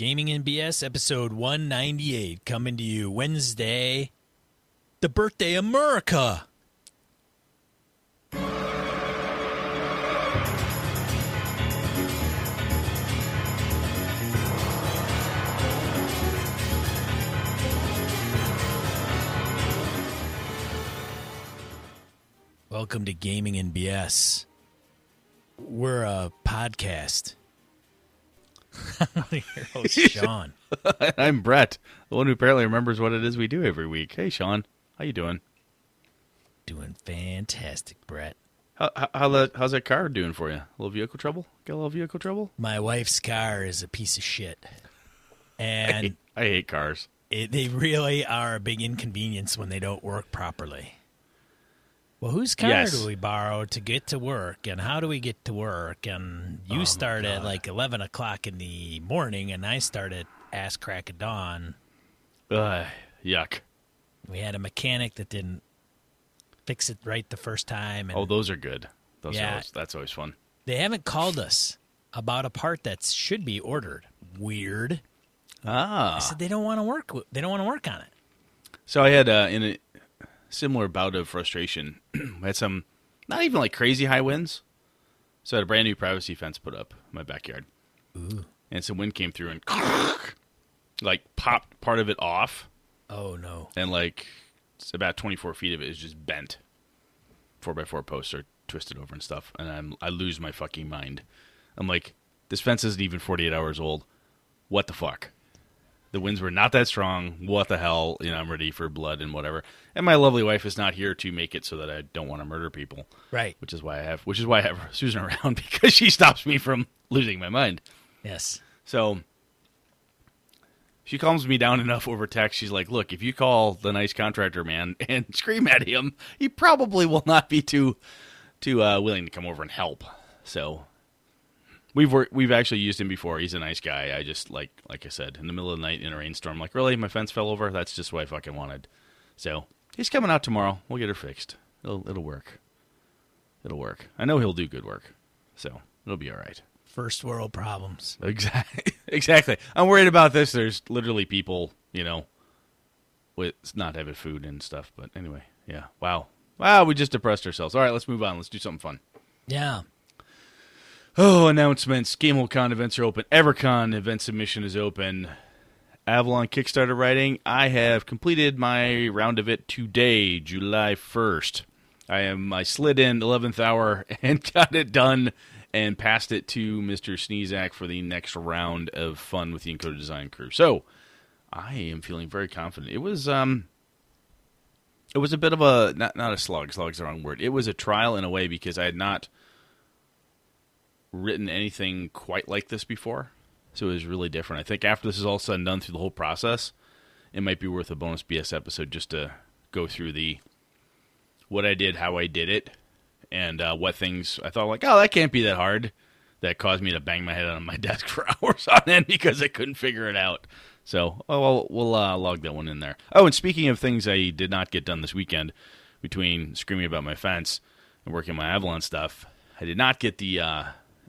Gaming and BS episode 198 coming to you Wednesday, the birthday America. Welcome to Gaming and BS. We're a podcast. Host, Sean. I'm Brett, the one who apparently remembers what it is we do every week. Hey, Sean, how you doing? Doing fantastic, Brett. How, how, how that, how's that car doing for you? A little vehicle trouble? Got a little vehicle trouble? My wife's car is a piece of shit. I And hate, I hate cars. it, they really are a big inconvenience when they don't work properly. Well, whose car Yes. do we borrow to get to work, and how do we get to work? And you Oh, start at like eleven o'clock in the morning, and I start at ass crack of dawn. Ugh, yuck. We had a mechanic that didn't fix it right the first time, and Oh, those are good. Those Yeah. are always, that's always fun. they haven't called us about a part that should be ordered. Weird. I Ah. said they don't want to work. They don't want to work on it. So I had uh, in a similar bout of frustration. I had some not even like crazy high winds. So I had a brand new privacy fence put up in my backyard. Ooh. And some wind came through and like popped part of it off. Oh no. and like it's about 24 feet of it is just bent. Four by four posts are twisted over and stuff, and I'm I lose my fucking mind. I'm like, this fence isn't even 48 hours old. What the fuck? The winds were not that strong. What the hell? You know, I'm ready for blood and whatever. And my lovely wife is not here to make it so that I don't want to murder people, Right. which is why I have which is why I have Susan around because she stops me from losing my mind. Yes. So she calms me down enough over text. She's like, "Look, if you call the nice contractor man and scream at him, he probably will not be too too uh, willing to come over and help." So we've worked, we've actually used him before. He's a nice guy. I just like like I said, in the middle of the night in a rainstorm, like, really, my fence fell over. That's just what I fucking wanted. So he's coming out tomorrow. We'll get her fixed. It'll it'll work. It'll work. I know he'll do good work. So it'll be all right. First world problems. Exactly. Exactly. I'm worried about this. There's literally people, you know, with not having food and stuff. But anyway, yeah. Wow. Wow. We just depressed ourselves. All right, let's move on. Let's do something fun. Yeah. Oh, announcements. Gamehole Con events are open. EverCon event submission is open. Avalon Kickstarter writing. I have completed my round of it today, July 1st. I am I slid in 11th hour and got it done and passed it to Mr. Sneezak for the next round of fun with the Encoded Design crew. So, I am feeling very confident. It was um it was a bit of a not not a slog, slog's the wrong word. It was a trial in a way because I had not written anything quite like this before. So it was really different. I think after this is all said and done through the whole process, it might be worth a bonus BS episode just to go through the what I did, how I did it, and uh, what things I thought like, oh, that can't be that hard. That caused me to bang my head on my desk for hours on end because I couldn't figure it out. So, oh, well, we'll uh, log that one in there. Oh, and speaking of things I did not get done this weekend, between screaming about my fence and working my Avalon stuff, I did not get the uh,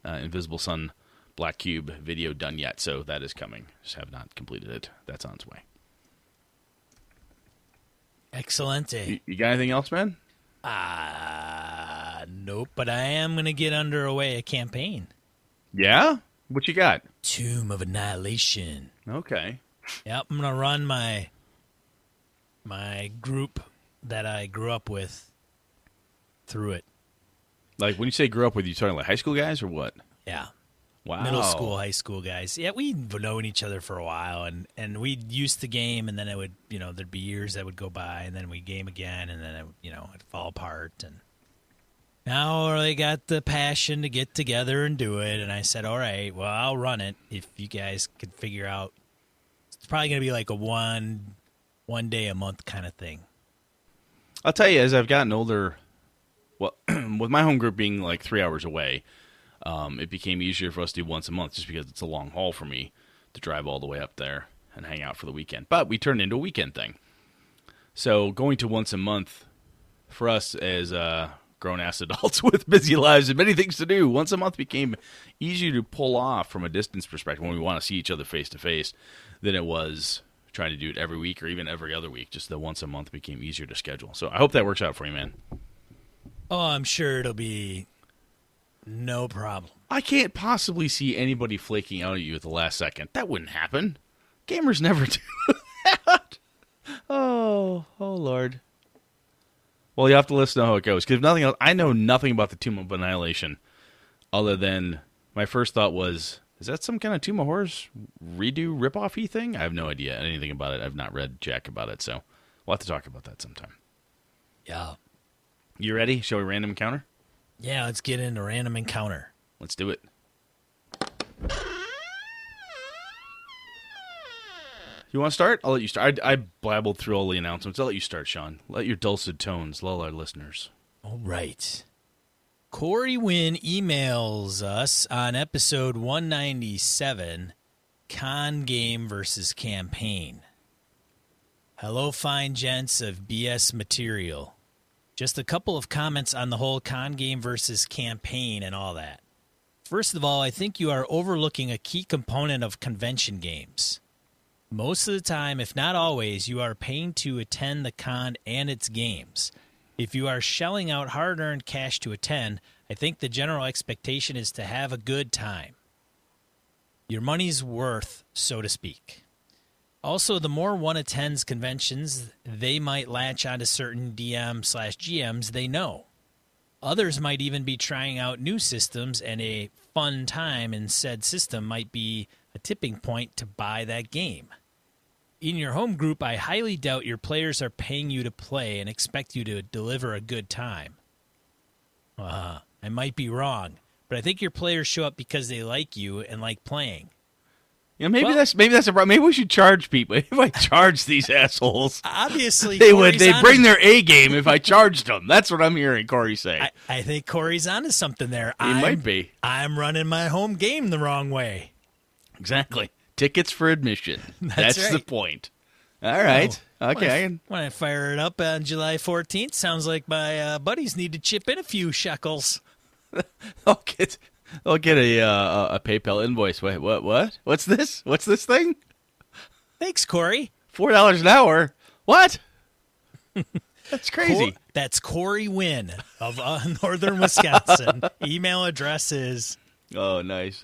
uh, Invisible Sun Black Cube video done yet, so that is coming. Just have not completed it. That's on its way. Excellent. You, you got anything else, man? Ah, nope. But I am going to get underway a campaign. Yeah. What you got? Tomb of Annihilation. Okay. Yep, I'm gonna run my my group that I grew up with through it. Like when you say grew up with, you talking like high school guys or what? Yeah, Wow. middle school, high school guys. Yeah, we'd known each other for a while, and and we'd used the game, and then it would, you know, there'd be years that would go by, and then we'd game again, and then it, you know, it'd fall apart, and now they got the passion to get together and do it, and I said, all right, well, I'll run it if you guys could figure out. It's probably gonna be like a one one day a month kind of thing. I'll tell you, as I've gotten older, well, with my home group being like three hours away, um, it became easier for us to do once a month just because it's a long haul for me to drive all the way up there and hang out for the weekend. But we turned into a weekend thing. So going to once a month for us as uh, grown ass adults with busy lives and many things to do. Once a month became easier to pull off from a distance perspective when we want to see each other face to face than it was trying to do it every week or even every other week. Just the once a month became easier to schedule. So I hope that works out for you, man. Oh, I'm sure it'll be no problem. I can't possibly see anybody flaking out at you at the last second. That wouldn't happen. Gamers never do that. Oh, oh Lord. Well, you have to listen to how it goes because nothing else. I know nothing about the Tomb of Annihilation, other than my first thought was, is that some kind of Tomb of Horrors redo ripoffy thing? I have no idea anything about it. I've not read Jack about it, so we'll have to talk about that sometime. Yeah. You ready? Shall we random encounter? Yeah, let's get into random encounter. Let's do it. You want to start? I'll let you start. I, I blabbled through all the announcements. I'll let you start, Sean. Let your dulcet tones lull our listeners. All right. Corey Wynn emails us on episode 197 Con Game versus Campaign. Hello, fine gents of BS material. Just a couple of comments on the whole con game versus campaign and all that. First of all, I think you are overlooking a key component of convention games. Most of the time, if not always, you are paying to attend the con and its games. If you are shelling out hard earned cash to attend, I think the general expectation is to have a good time. Your money's worth, so to speak. Also, the more one attends conventions, they might latch onto certain DM slash GMs they know. Others might even be trying out new systems, and a fun time in said system might be a tipping point to buy that game. In your home group, I highly doubt your players are paying you to play and expect you to deliver a good time. Uh, I might be wrong, but I think your players show up because they like you and like playing. You know, maybe Well- that's maybe that's a problem. Maybe we should charge people. If I charge these assholes, Obviously, they would. They bring their A game if I charged them. That's what I'm hearing Corey say. I, I think Corey's onto something there. he I'm, might be I'm running my home game the wrong way. exactly tickets for admission. That's the right. point. All right. Oh, When I- okay. When I fire it up on July 14th, sounds like my uh, buddies need to chip in a few shekels. I'll I'll get a uh, a PayPal invoice. Wait, what? What? What's this? What's this thing? Thanks, Corey. Four dollars an hour. What? That's crazy. Cor- that's Corey Wynn of uh, Northern Wisconsin. Email address is Oh, nice.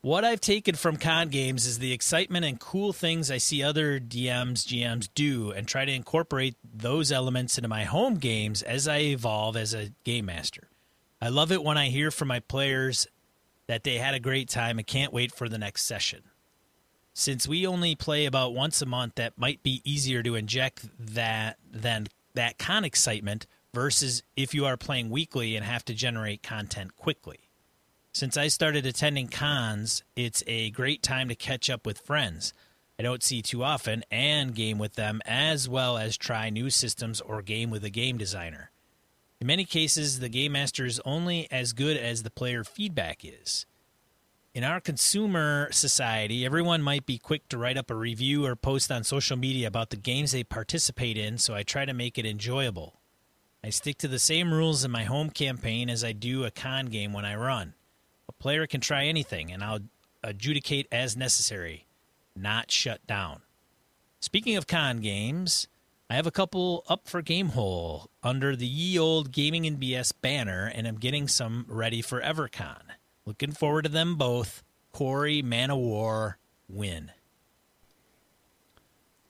What I've taken from con games is the excitement and cool things I see other DMs, GMs do, and try to incorporate those elements into my home games as I evolve as a game master. I love it when I hear from my players that they had a great time and can't wait for the next session. Since we only play about once a month, that might be easier to inject that than that con excitement versus if you are playing weekly and have to generate content quickly. Since I started attending cons, it's a great time to catch up with friends I don't see too often and game with them, as well as try new systems or game with a game designer. In many cases, the game master is only as good as the player feedback is. In our consumer society, everyone might be quick to write up a review or post on social media about the games they participate in, so I try to make it enjoyable. I stick to the same rules in my home campaign as I do a con game when I run. A player can try anything, and I'll adjudicate as necessary, not shut down. Speaking of con games, I have a couple up for Gamehole under the ye old Gaming and BS banner, and I'm getting some ready for EverCon. Looking forward to them both. Corey, Man of War, win.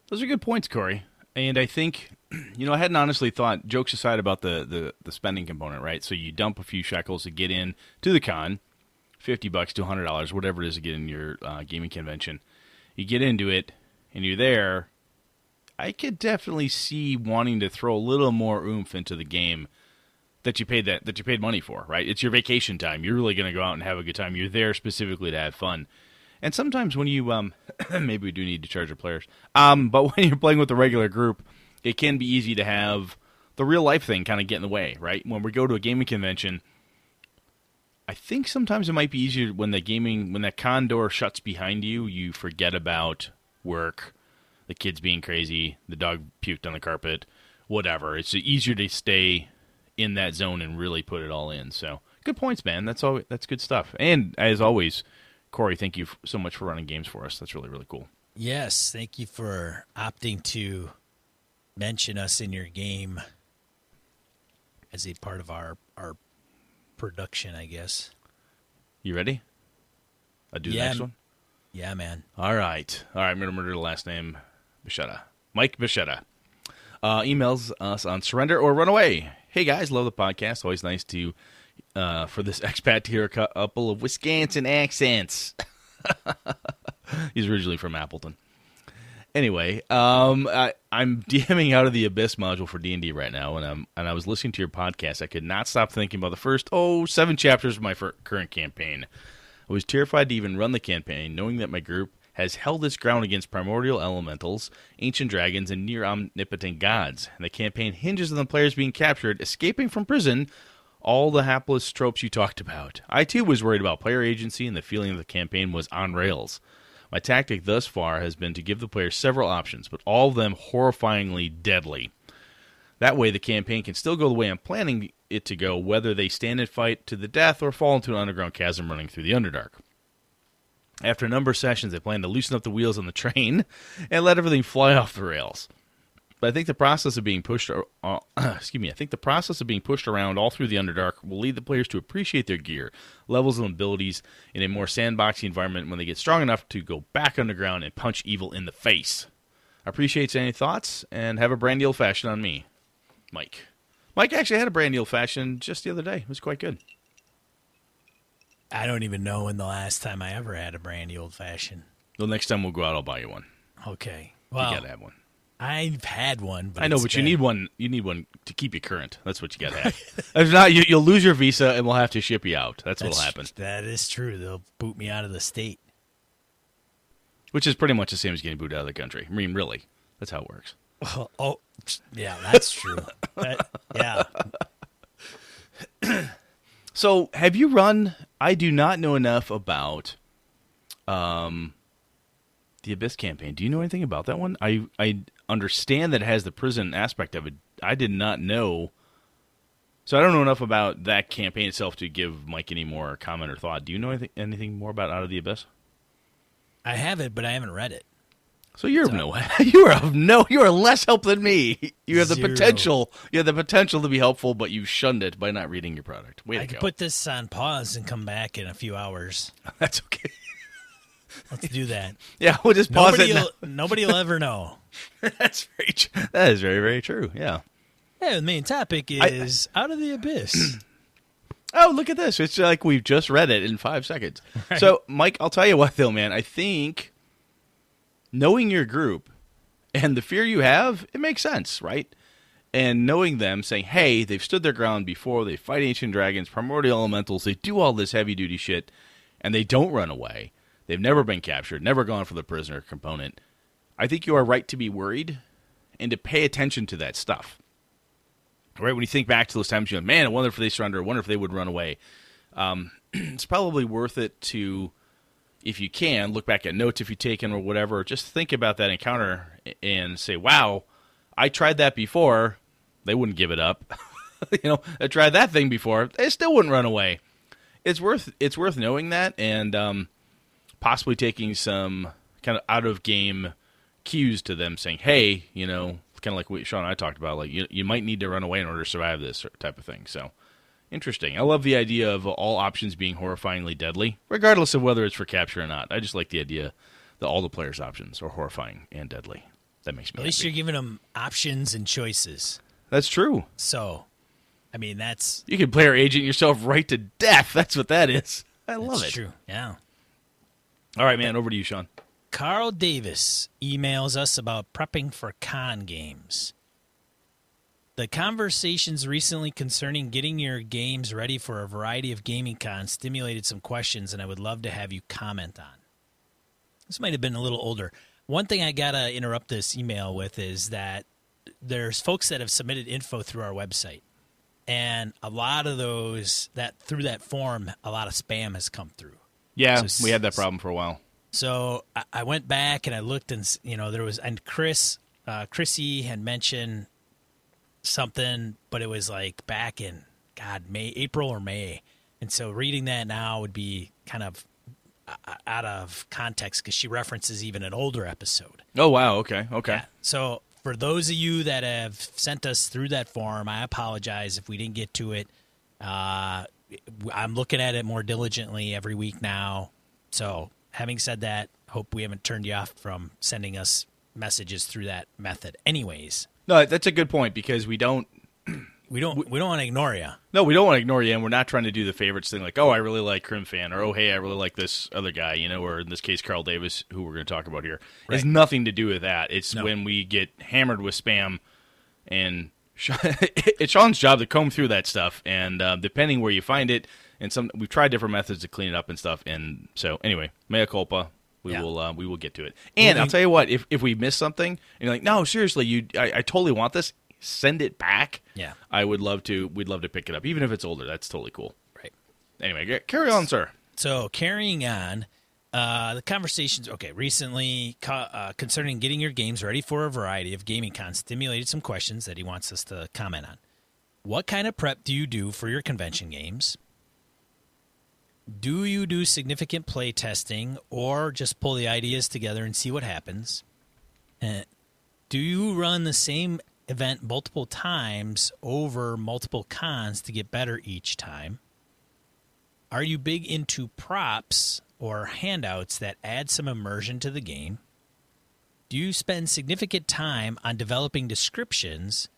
Those are good points, Corey. And I think, you know, I hadn't honestly thought, jokes aside about the, the, the spending component, right? So you dump a few shekels to get in to the con, 50 bucks to $100, whatever it is to get in your uh, gaming convention. You get into it, and you're there. I could definitely see wanting to throw a little more oomph into the game that you paid that that you paid money for, right? It's your vacation time. You're really going to go out and have a good time. You're there specifically to have fun. And sometimes when you um maybe we do need to charge our players. Um but when you're playing with a regular group, it can be easy to have the real life thing kind of get in the way, right? When we go to a gaming convention, I think sometimes it might be easier when the gaming when that con door shuts behind you, you forget about work, the kids being crazy, the dog puked on the carpet, whatever. It's easier to stay in that zone and really put it all in. So good points, man. That's all. That's good stuff. And as always, Corey, thank you so much for running games for us. That's really really cool. Yes, thank you for opting to mention us in your game as a part of our our production, I guess. You ready? I do the next one. Yeah, man. All right. All right. I'm going to murder the last name. Bichetta. Mike Bichetta. Uh, emails us on surrender or run away. Hey guys, love the podcast. Always nice to uh, for this expat to hear a couple of Wisconsin accents. He's originally from Appleton. Anyway, um, I, I'm DMing out of the Abyss module for D and D right now, and I'm and I was listening to your podcast. I could not stop thinking about the first oh seven chapters of my current campaign. I was terrified to even run the campaign, knowing that my group has held its ground against primordial elementals, ancient dragons, and near omnipotent gods. And the campaign hinges on the players being captured, escaping from prison, all the hapless tropes you talked about. I too was worried about player agency and the feeling that the campaign was on rails. My tactic thus far has been to give the players several options, but all of them horrifyingly deadly. That way, the campaign can still go the way I'm planning it to go, whether they stand and fight to the death or fall into an underground chasm running through the Underdark. After a number of sessions, they plan to loosen up the wheels on the train and let everything fly off the rails. But I think the process of being pushed, uh, excuse me, I think the process of being pushed around all through the Underdark will lead the players to appreciate their gear, levels, and abilities in a more sandboxy environment when they get strong enough to go back underground and punch evil in the face. Appreciates any thoughts and have a brandy old fashioned on me, Mike. Mike actually had a brandy old fashioned just the other day. It was quite good. I don't even know when the last time I ever had a brandy old fashioned. The next time we'll go out, I'll buy you one. Okay. Well, you gotta have one. I've had one, but I know, but you need one. You need one to keep you current. That's what you gotta have. if not, you, you'll lose your visa, and we'll have to ship you out. That's, what'll happen. That is true. They'll boot me out of the state. Which is pretty much the same as getting booted out of the country. I mean, really, that's how it works. Oh, oh yeah, that's true. That- yeah. So, have you run? I do not know enough about um, the Abyss campaign. Do you know anything about that one? I I understand that it has the prison aspect of it. I did not know. So I don't know enough about that campaign itself to give Mike any more comment or thought. Do you know anything, anything more about Out of the Abyss? I have it, but I haven't read it. So you're of no you are of no you are less help than me. You have the Zero. potential you have the potential to be helpful, but you shunned it by not reading your product. Way I to could go. put this on pause and come back in a few hours. That's okay. Let's do that. Yeah, we'll just pause nobody, it. will, nobody will ever know. That's very tr- that is very very true. Yeah. Yeah, the main topic is out of the abyss. Oh, look at this. It's like we've just read it in 5 seconds. So, Mike, I'll tell you what though, man. I think knowing your group and the fear you have, it makes sense, right? And knowing them saying, "Hey, they've stood their ground before. They fight ancient dragons, primordial elementals. They do all this heavy duty shit, and they don't run away. They've never been captured, never gone for the prisoner component. I think you are right to be worried and to pay attention to that stuff. Right when you think back to those times, you go, "Man, I wonder if they surrender. I wonder if they would run away." Um, it's probably worth it to, if you can, look back at notes if you've taken or whatever. Just think about that encounter and say, "Wow, I tried that before. They wouldn't give it up. you know, I tried that thing before. They still wouldn't run away." It's worth it's worth knowing that and um, possibly taking some kind of out of game cues to them, saying, "Hey, you know." Kind of like what Sean and I talked about, like you, you might need to run away in order to survive this type of thing. So, Interesting. I love the idea of all options being horrifyingly deadly, regardless of whether it's for capture or not. I just like the idea that all the players' options are horrifying and deadly. That makes me At least you're giving them options and choices. That's true. So, I mean, that's You can player agent yourself right to death. That's what that is. I love that's it. true. Yeah. All right, man. Over to you, Sean. Carl Davis emails us about prepping for con games. The conversations recently concerning getting your games ready for a variety of gaming cons stimulated some questions, and I would love to have you comment on. This might have been a little older. One thing I gotta interrupt this email with is that there's folks that have submitted info through our website, and a lot of those that through that form, a lot of spam has come through. Yeah, So we had that problem for a while. So I, I went back and I looked and you know there was and Chris uh, Chrissy had mentioned something, but it was like back in God May, April or May, and so reading that now would be kind of uh, out of context because she references even an older episode. Oh wow, okay, okay. Yeah. So for those of you that have sent us through that form, I apologize if we didn't get to it. Uh, I'm looking at it more diligently every week now. So having said that, hope we haven't turned you off from sending us messages through that method. Anyways, No, that's a good point because we don't. we don't we don't want to ignore you. No, we don't want to ignore you, and we're not trying to do the favorites thing like, oh, I really like Crim Fan, or oh, hey, I really like this other guy, you know, or in this case, Carl Davis, who we're going to talk about here. It has nothing to do with that. It's No. when we get hammered with spam, and it's Sean's job to comb through that stuff, and uh, depending where you find it, and some we've tried different methods to clean it up and stuff, and so anyway, mea culpa. We Yeah. will uh, we will get to it, and I'll tell you what, if if we miss something, and you're like, no, seriously, you, I, I totally want this, send it back. Yeah. I would love to. We'd love to pick it up, even if it's older. That's totally cool. Right. Anyway, carry on, sir. So carrying on, uh, the conversations. Okay, recently uh, concerning getting your games ready for a variety of gaming cons stimulated some questions that he wants us to comment on. What kind of prep do you do for your convention games? Do you do significant play testing or just pull the ideas together and see what happens? Uh, do you run the same event multiple times over multiple cons to get better each time? Are you big into props or handouts that add some immersion to the game? Do you spend significant time on developing descriptions?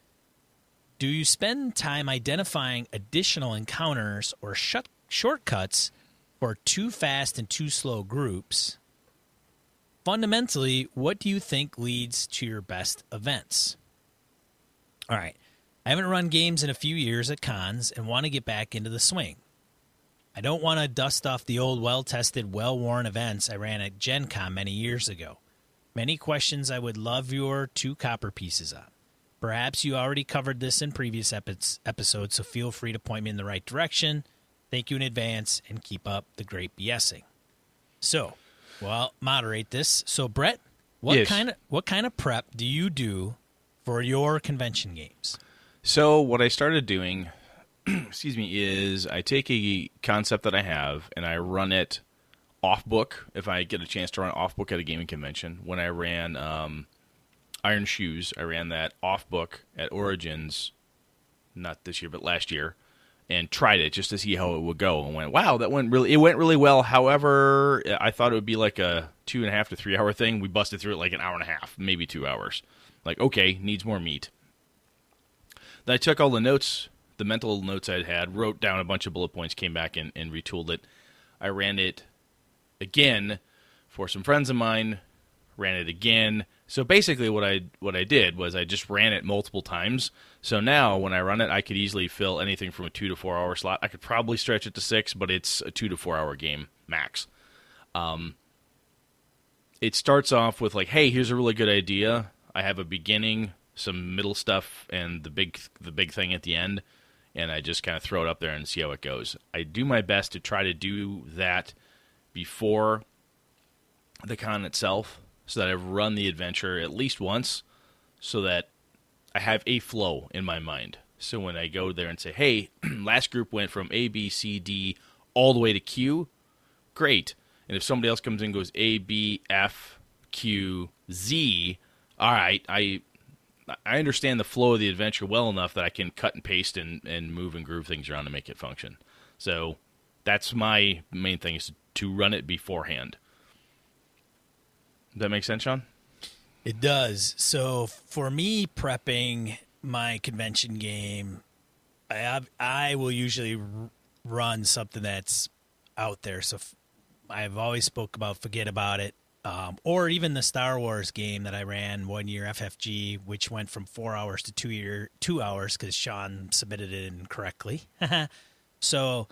Do you spend time identifying additional encounters or shut- shortcuts for too fast and too slow groups? Fundamentally, what do you think leads to your best events? All right. I haven't run games in a few years at cons and want to get back into the swing. I don't want to dust off the old, well tested, well worn events I ran at Gen Con many years ago. Many questions I would love your two copper pieces on. Perhaps you already covered this in previous episodes, so feel free to point me in the right direction. Thank you in advance and keep up the great BSing. So, well, moderate this. So, Brett, what Yes. kind of what kind of prep do you do for your convention games? So what I started doing, excuse me, is I take a concept that I have and I run it off book. If I get a chance to run off book at a gaming convention, when I ran um, Iron Shoes, I ran that off book at Origins, not this year but last year, and tried it just to see how it would go. And went, wow, that went really, it went really well. However, I thought it would be like a two and a half to three hour thing. We busted through it like an hour and a half, maybe two hours. Like, okay, needs more meat. Then I took all the notes, the mental notes I'd had, wrote down a bunch of bullet points, came back and, and retooled it. I ran it again for some friends of mine, ran it again. So basically what I what I did was I just ran it multiple times. So now when I run it I could easily fill anything from a two to four hour slot. I could probably stretch it to six, but it's a two to four hour game max. Um it starts off with like, hey, here's a really good idea. I have a beginning, some middle stuff, and the big the big thing at the end, and I just kind of throw it up there and see how it goes. I do my best to try to do that before the con itself, so that I've run the adventure at least once, so that I have a flow in my mind. So when I go there and say, "Hey, last group went from A, B, C, D all the way to Q," great. And if somebody else comes in and goes A, B, F, Q, Z, all right, I I understand the flow of the adventure well enough that I can cut and paste and, and move and groove things around to make it function. So that's my main thing is to run it beforehand. That make sense, Sean? It does. So for me, prepping my convention game, I I will usually run something that's out there. So I've always spoke about forget about it, um, or even the Star Wars game that I ran one year FFG, which went from four hours to two year two hours because Sean submitted it incorrectly. so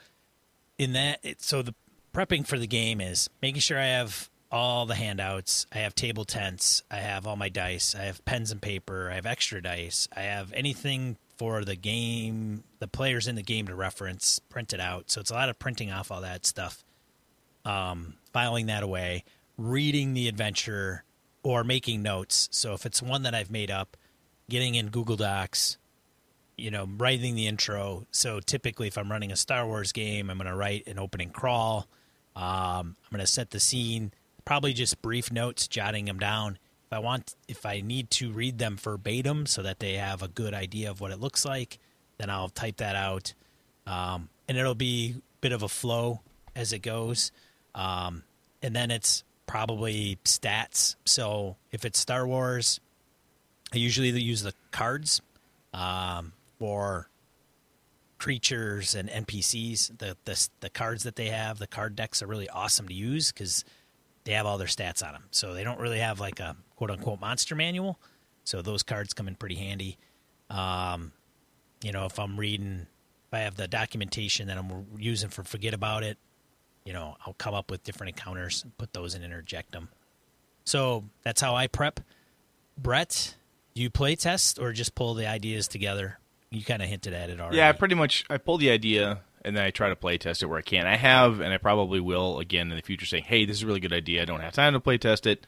in that, it, so the prepping for the game is making sure I have all the handouts. I have table tents. I have all my dice. I have pens and paper. I have extra dice. I have anything for the game, the players in the game to reference, printed out. So it's a lot of printing off all that stuff, um, filing that away, reading the adventure, or making notes. So if it's one that I've made up, getting in Google Docs, you know, writing the intro. So typically, if I'm running a Star Wars game, I'm going to write an opening crawl. Um, I'm going to set the scene, probably just brief notes, jotting them down. If I want, if I need to read them verbatim so that they have a good idea of what it looks like, then I'll type that out, um, and it'll be a bit of a flow as it goes. Um, and then it's probably stats. So if it's Star Wars, I usually use the cards um, for creatures and NPCs. The, the the cards that they have, the card decks are really awesome to use because they have all their stats on them. So they don't really have like a quote unquote monster manual. So those cards come in pretty handy. Um, you know, if I'm reading, if I have the documentation that I'm using for forget about it, you know, I'll come up with different encounters, put those in and interject them. So that's how I prep. Brett, do you play test or just pull the ideas together? You kind of hinted at it already. Yeah, pretty much. I pull the idea and then I try to play test it where I can. I have, and I probably will again in the future, saying, "Hey, this is a really good idea. I don't have time to play test it.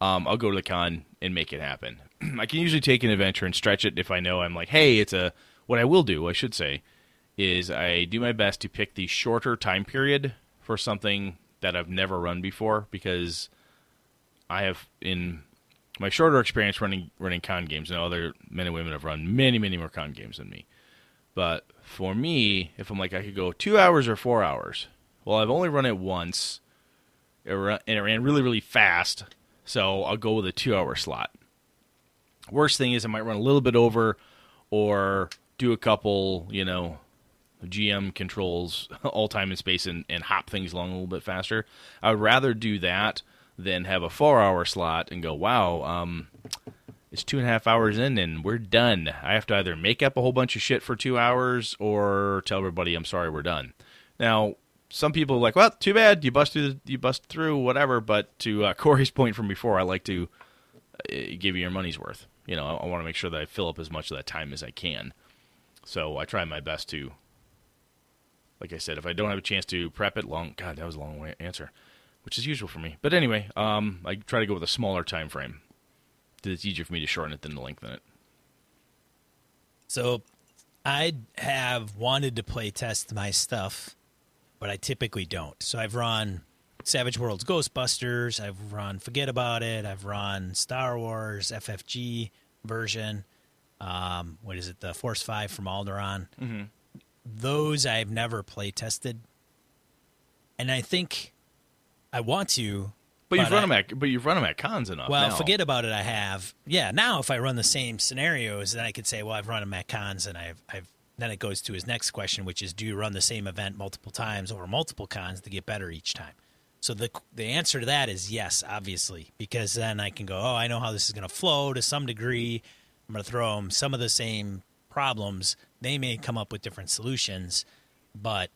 Um, I'll go to the con and make it happen." I can usually take an adventure and stretch it if I know I'm like, "Hey, it's a." What I will do, I should say, is I do my best to pick the shorter time period for something that I've never run before because I have in my shorter experience running running con games, and other men and women have run many, many more con games than me. But for me, if I'm like I could go two hours or four hours, well, I've only run it once, and it ran really, really fast, so I'll go with a two-hour slot. Worst thing is I might run a little bit over, or do a couple, you know, GM controls all time and space and, and hop things along a little bit faster. I would rather do that than have a four hour slot and go, wow, um, it's two and a half hours in and we're done. I have to either make up a whole bunch of shit for two hours or tell everybody I'm sorry we're done. Now, some people are like, well, too bad you bust through, you bust through, whatever. But to uh, Corey's point from before, I like to uh, give you your money's worth. You know, I, I want to make sure that I fill up as much of that time as I can. So I try my best to like I said, if I don't have a chance to prep it long, God, that was a long way answer, which is usual for me. But anyway, um, I try to go with a smaller time frame. It's easier for me to shorten it than to lengthen it. So, I have wanted to play test my stuff, but I typically don't. So I've run Savage Worlds Ghostbusters, I've run Forget About It, I've run Star Wars FFG version. Um, what is it? The Force Five from Alderaan. Mm-hmm those I've never play tested, and I think I want to. But, you've run them at but you've run them at cons enough. Well, now. forget about it. I have. Yeah. Now, if I run the same scenarios, then I could say, well, I've run them at cons, and I've I've. Then it goes to his next question, which is, do you run the same event multiple times over multiple cons to get better each time? So the the answer to that is yes, obviously, because then I can go, oh, I know how this is going to flow to some degree. I'm going to throw them some of the same problems. They may come up with different solutions, but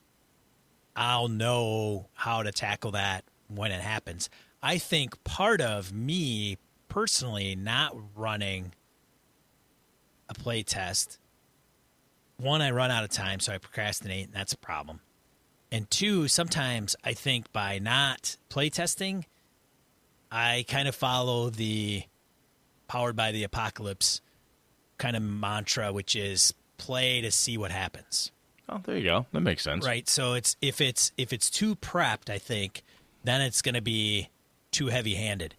I'll know how to tackle that when it happens. I think part of me personally not running a play test, one, I run out of time, so I procrastinate, and that's a problem. And two, sometimes I think by not play testing, I kind of follow the powered by the apocalypse kind of mantra, which is play to see what happens. Oh, there you go. That makes sense. Right. So it's if it's if it's too prepped, I think then it's going to be too heavy-handed.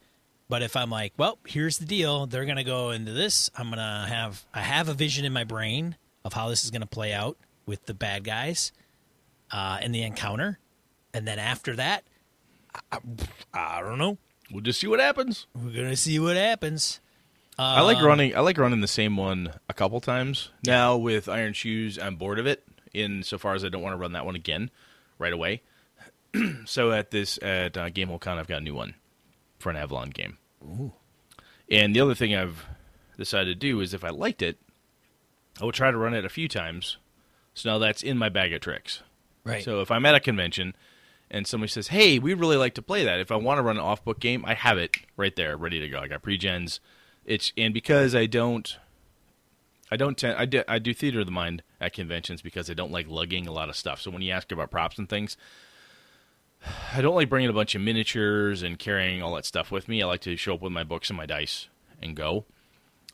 But if I'm like, well, here's the deal, they're going to go into this. I'm going to have I have a vision in my brain of how this is going to play out with the bad guys uh, in the encounter, and then after that, I, I don't know. We'll just see what happens. We're gonna see what happens. I like running. I like running the same one a couple times now with Iron Shoes. I'm bored of it. In so far as I don't want to run that one again right away. so at this at uh, Gamehole Con, I've got a new one for an Avalon game. Ooh. And the other thing I've decided to do is if I liked it, I will try to run it a few times. So now that's in my bag of tricks. Right. So if I'm at a convention and somebody says, "Hey, we'd really like to play that," if I want to run an off-book game, I have it right there, ready to go. I got pre-gens it's and because I don't I don't tend I do, I do theater of the mind at conventions because I don't like lugging a lot of stuff. So when you ask about props and things, I don't like bringing a bunch of miniatures and carrying all that stuff with me. I like to show up with my books and my dice and go.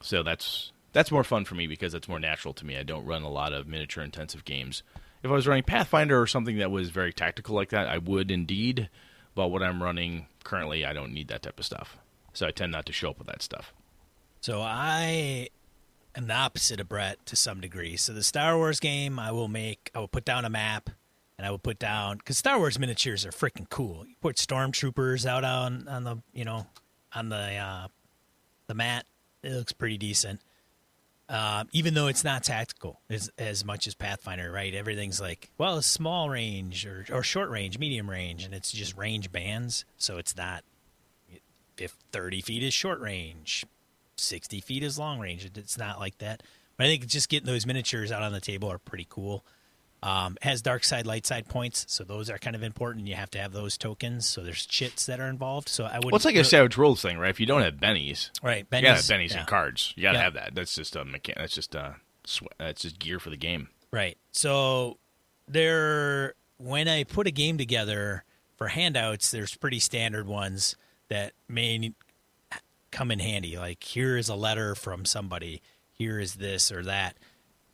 So that's that's more fun for me because that's more natural to me. I don't run a lot of miniature intensive games. If I was running Pathfinder or something that was very tactical like that, I would indeed. But what I'm running currently, I don't need that type of stuff. So I tend not to show up with that stuff. So I am the opposite of Brett to some degree. So the Star Wars game, I will make, I will put down a map, and I will put down because Star Wars miniatures are freaking cool. You put stormtroopers out on on the you know on the uh, the mat. It looks pretty decent. Uh, even though it's not tactical as as much as Pathfinder, right? Everything's like, well, small range or or short range, medium range, and it's just range bands. So it's not if thirty feet is short range, sixty feet is long range. It's not like that. But I think just getting those miniatures out on the table are pretty cool. Um, has dark side, light side points, so those are kind of important. You have to have those tokens. So there's chits that are involved. So I would. Well, it's like a Savage Worlds thing, right? If you don't have bennies, right? Bennies, you gotta have bennies yeah. and cards. You gotta Yeah. have that. That's just a mechan- That's just a. Sw- that's just gear for the game. Right. So there when I put a game together for handouts, there's pretty standard ones that may come in handy. Like here is a letter from somebody, here is this or that.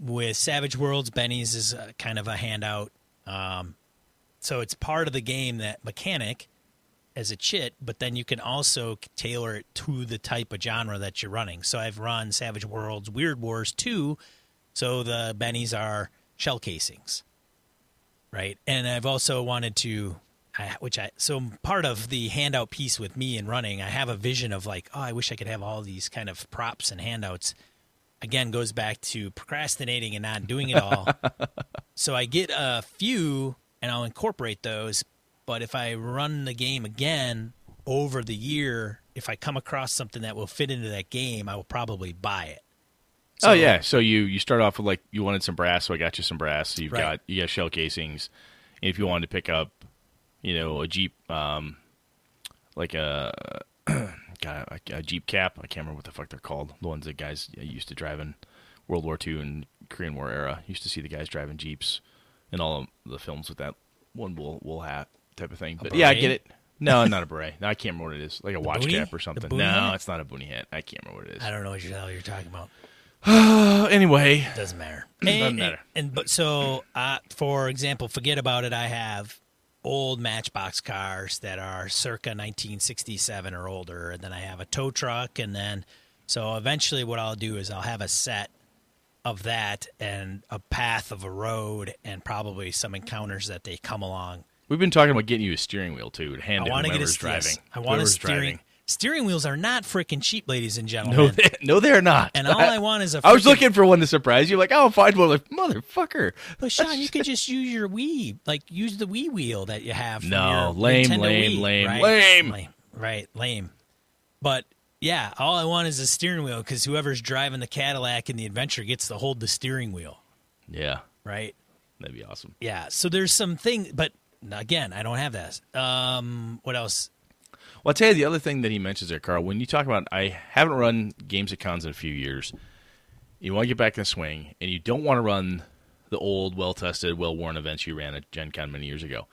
With Savage Worlds, Benny's is a, kind of a handout. Um, so it's part of the game that mechanic as a chit, but then you can also tailor it to the type of genre that you're running. So I've run Savage Worlds, Weird Wars 2, so the bennies are shell casings, right? And I've also wanted to, I, which I so part of the handout piece with me and running, I have a vision of like, oh, I wish I could have all these kind of props and handouts. Again, goes back to procrastinating and not doing it all. so I get a few and I'll incorporate those. But if I run the game again over the year, if I come across something that will fit into that game, I will probably buy it. oh yeah, so you you start off with like you wanted some brass, so I got you some brass. So you've Right. got you got shell casings. And if you wanted to pick up, you know, a Jeep, um, like a a, a Jeep cap. I can't remember what the fuck they're called. The ones that guys used to drive in World War II and Korean War era. Used to see the guys driving Jeeps in all of the films with that one wool wool hat type of thing. But yeah, I get it. No, not a beret. No, I can't remember what it is. Like a watch boonie? cap or something. No, hat? it's not a boonie hat. I can't remember what it is. I don't know what the hell you're talking about. Anyway, Doesn't matter. Doesn't And- matter. And, but so, uh, for example, forget about it. I have old Matchbox cars that are circa 1967 or older, and then I have a tow truck, and then so eventually, what I'll do is I'll have a set of that and a path of a road, and probably some encounters that they come along. we've been talking about getting you a steering wheel too. To hand I want to get a whoever's driving. yes, I want a steering. driving. Steering wheels are not freaking cheap, ladies and gentlemen. No, they, no, they're not. and all I want is a. I was looking for one to surprise you. Like, I'll find one. Like, motherfucker. But Sean, you could just use your Wii, like use the Wii wheel that you have. No, your lame, Nintendo lame, Wii, lame, right? lame. Right, lame. But yeah, all I want is a steering wheel because whoever's driving the Cadillac in the adventure gets to hold the steering wheel, Yeah, right? that'd be awesome. Yeah. So there's some thing, but again, I don't have that. Um, what else? Well, I'll tell you the other thing that he mentions there, Carl. When you talk about, I haven't run games at cons in a few years. You want to get back in the swing, and you don't want to run the old, well-tested, well-worn events you ran at Gen Con many years ago.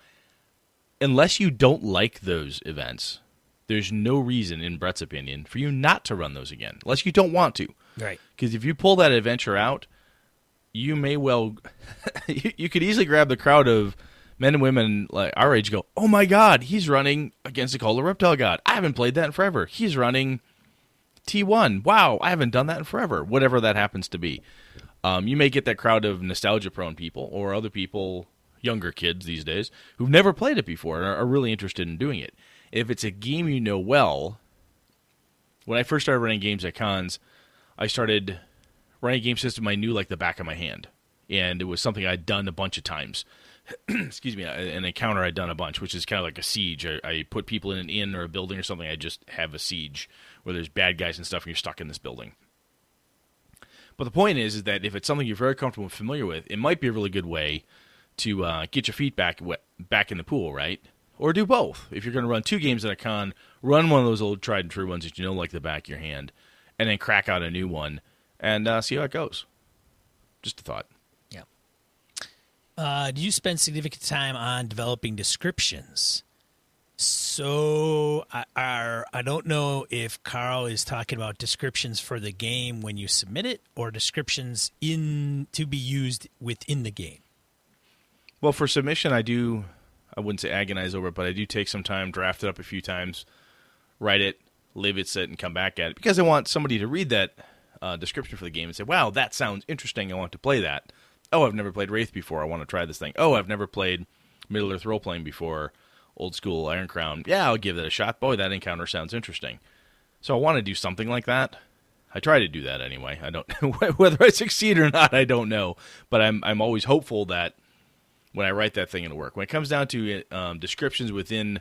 Unless you don't like those events, there's no reason, in Brett's opinion, for you not to run those again. Unless you don't want to. Right. Because if you pull that adventure out, you may well, you, you could easily grab the crowd of men and women like our age. Go, oh my god, he's running against the the Reptile God. I haven't played that in forever. He's running T1. Wow, I haven't done that in forever. Whatever that happens to be, um, you may get that crowd of nostalgia-prone people or other people, younger kids these days who've never played it before and are really interested in doing it. If it's a game you know well, when I first started running games at cons, I started running a game system I knew like the back of my hand, and it was something I'd done a bunch of times. Excuse me, an encounter I'd done a bunch, which is kind of like a siege. I, I put people in an inn or a building or something. I just have a siege where there's bad guys and stuff, and you're stuck in this building. But the point is, is that if it's something you're very comfortable and familiar with, it might be a really good way to uh, get your feet back back in the pool, right? Or do both. If you're going to run two games at a con, run one of those old tried and true ones that you know like the back of your hand, and then crack out a new one and uh, see how it goes. Just a thought. Uh, do you spend significant time on developing descriptions? So I, I, I don't know if Carl is talking about descriptions for the game when you submit it, or descriptions in to be used within the game. Well, for submission, I do. I wouldn't say agonize over it, but I do take some time, draft it up a few times, write it, live it sit, and come back at it because I want somebody to read that uh, description for the game and say, "Wow, that sounds interesting. I want to play that." Oh, I've never played Wraith before. I want to try this thing. Oh, I've never played Middle Earth role playing before. Old school Iron Crown. Yeah, I'll give that a shot. Boy, that encounter sounds interesting. So I want to do something like that. I try to do that anyway. I don't whether I succeed or not. I don't know, but I'm I'm always hopeful that when I write that thing it'll work. When it comes down to um, descriptions within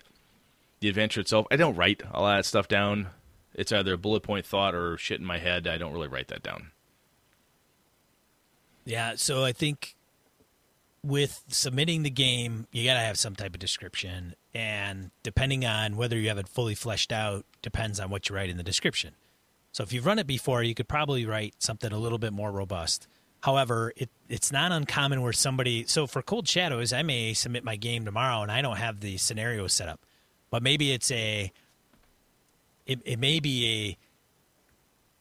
the adventure itself, I don't write all that stuff down. It's either a bullet point thought or shit in my head. I don't really write that down. Yeah, so I think with submitting the game, you got to have some type of description. And depending on whether you have it fully fleshed out, depends on what you write in the description. So if you've run it before, you could probably write something a little bit more robust. However, it, it's not uncommon where somebody. So for Cold Shadows, I may submit my game tomorrow and I don't have the scenario set up. But maybe it's a. It, it may be a.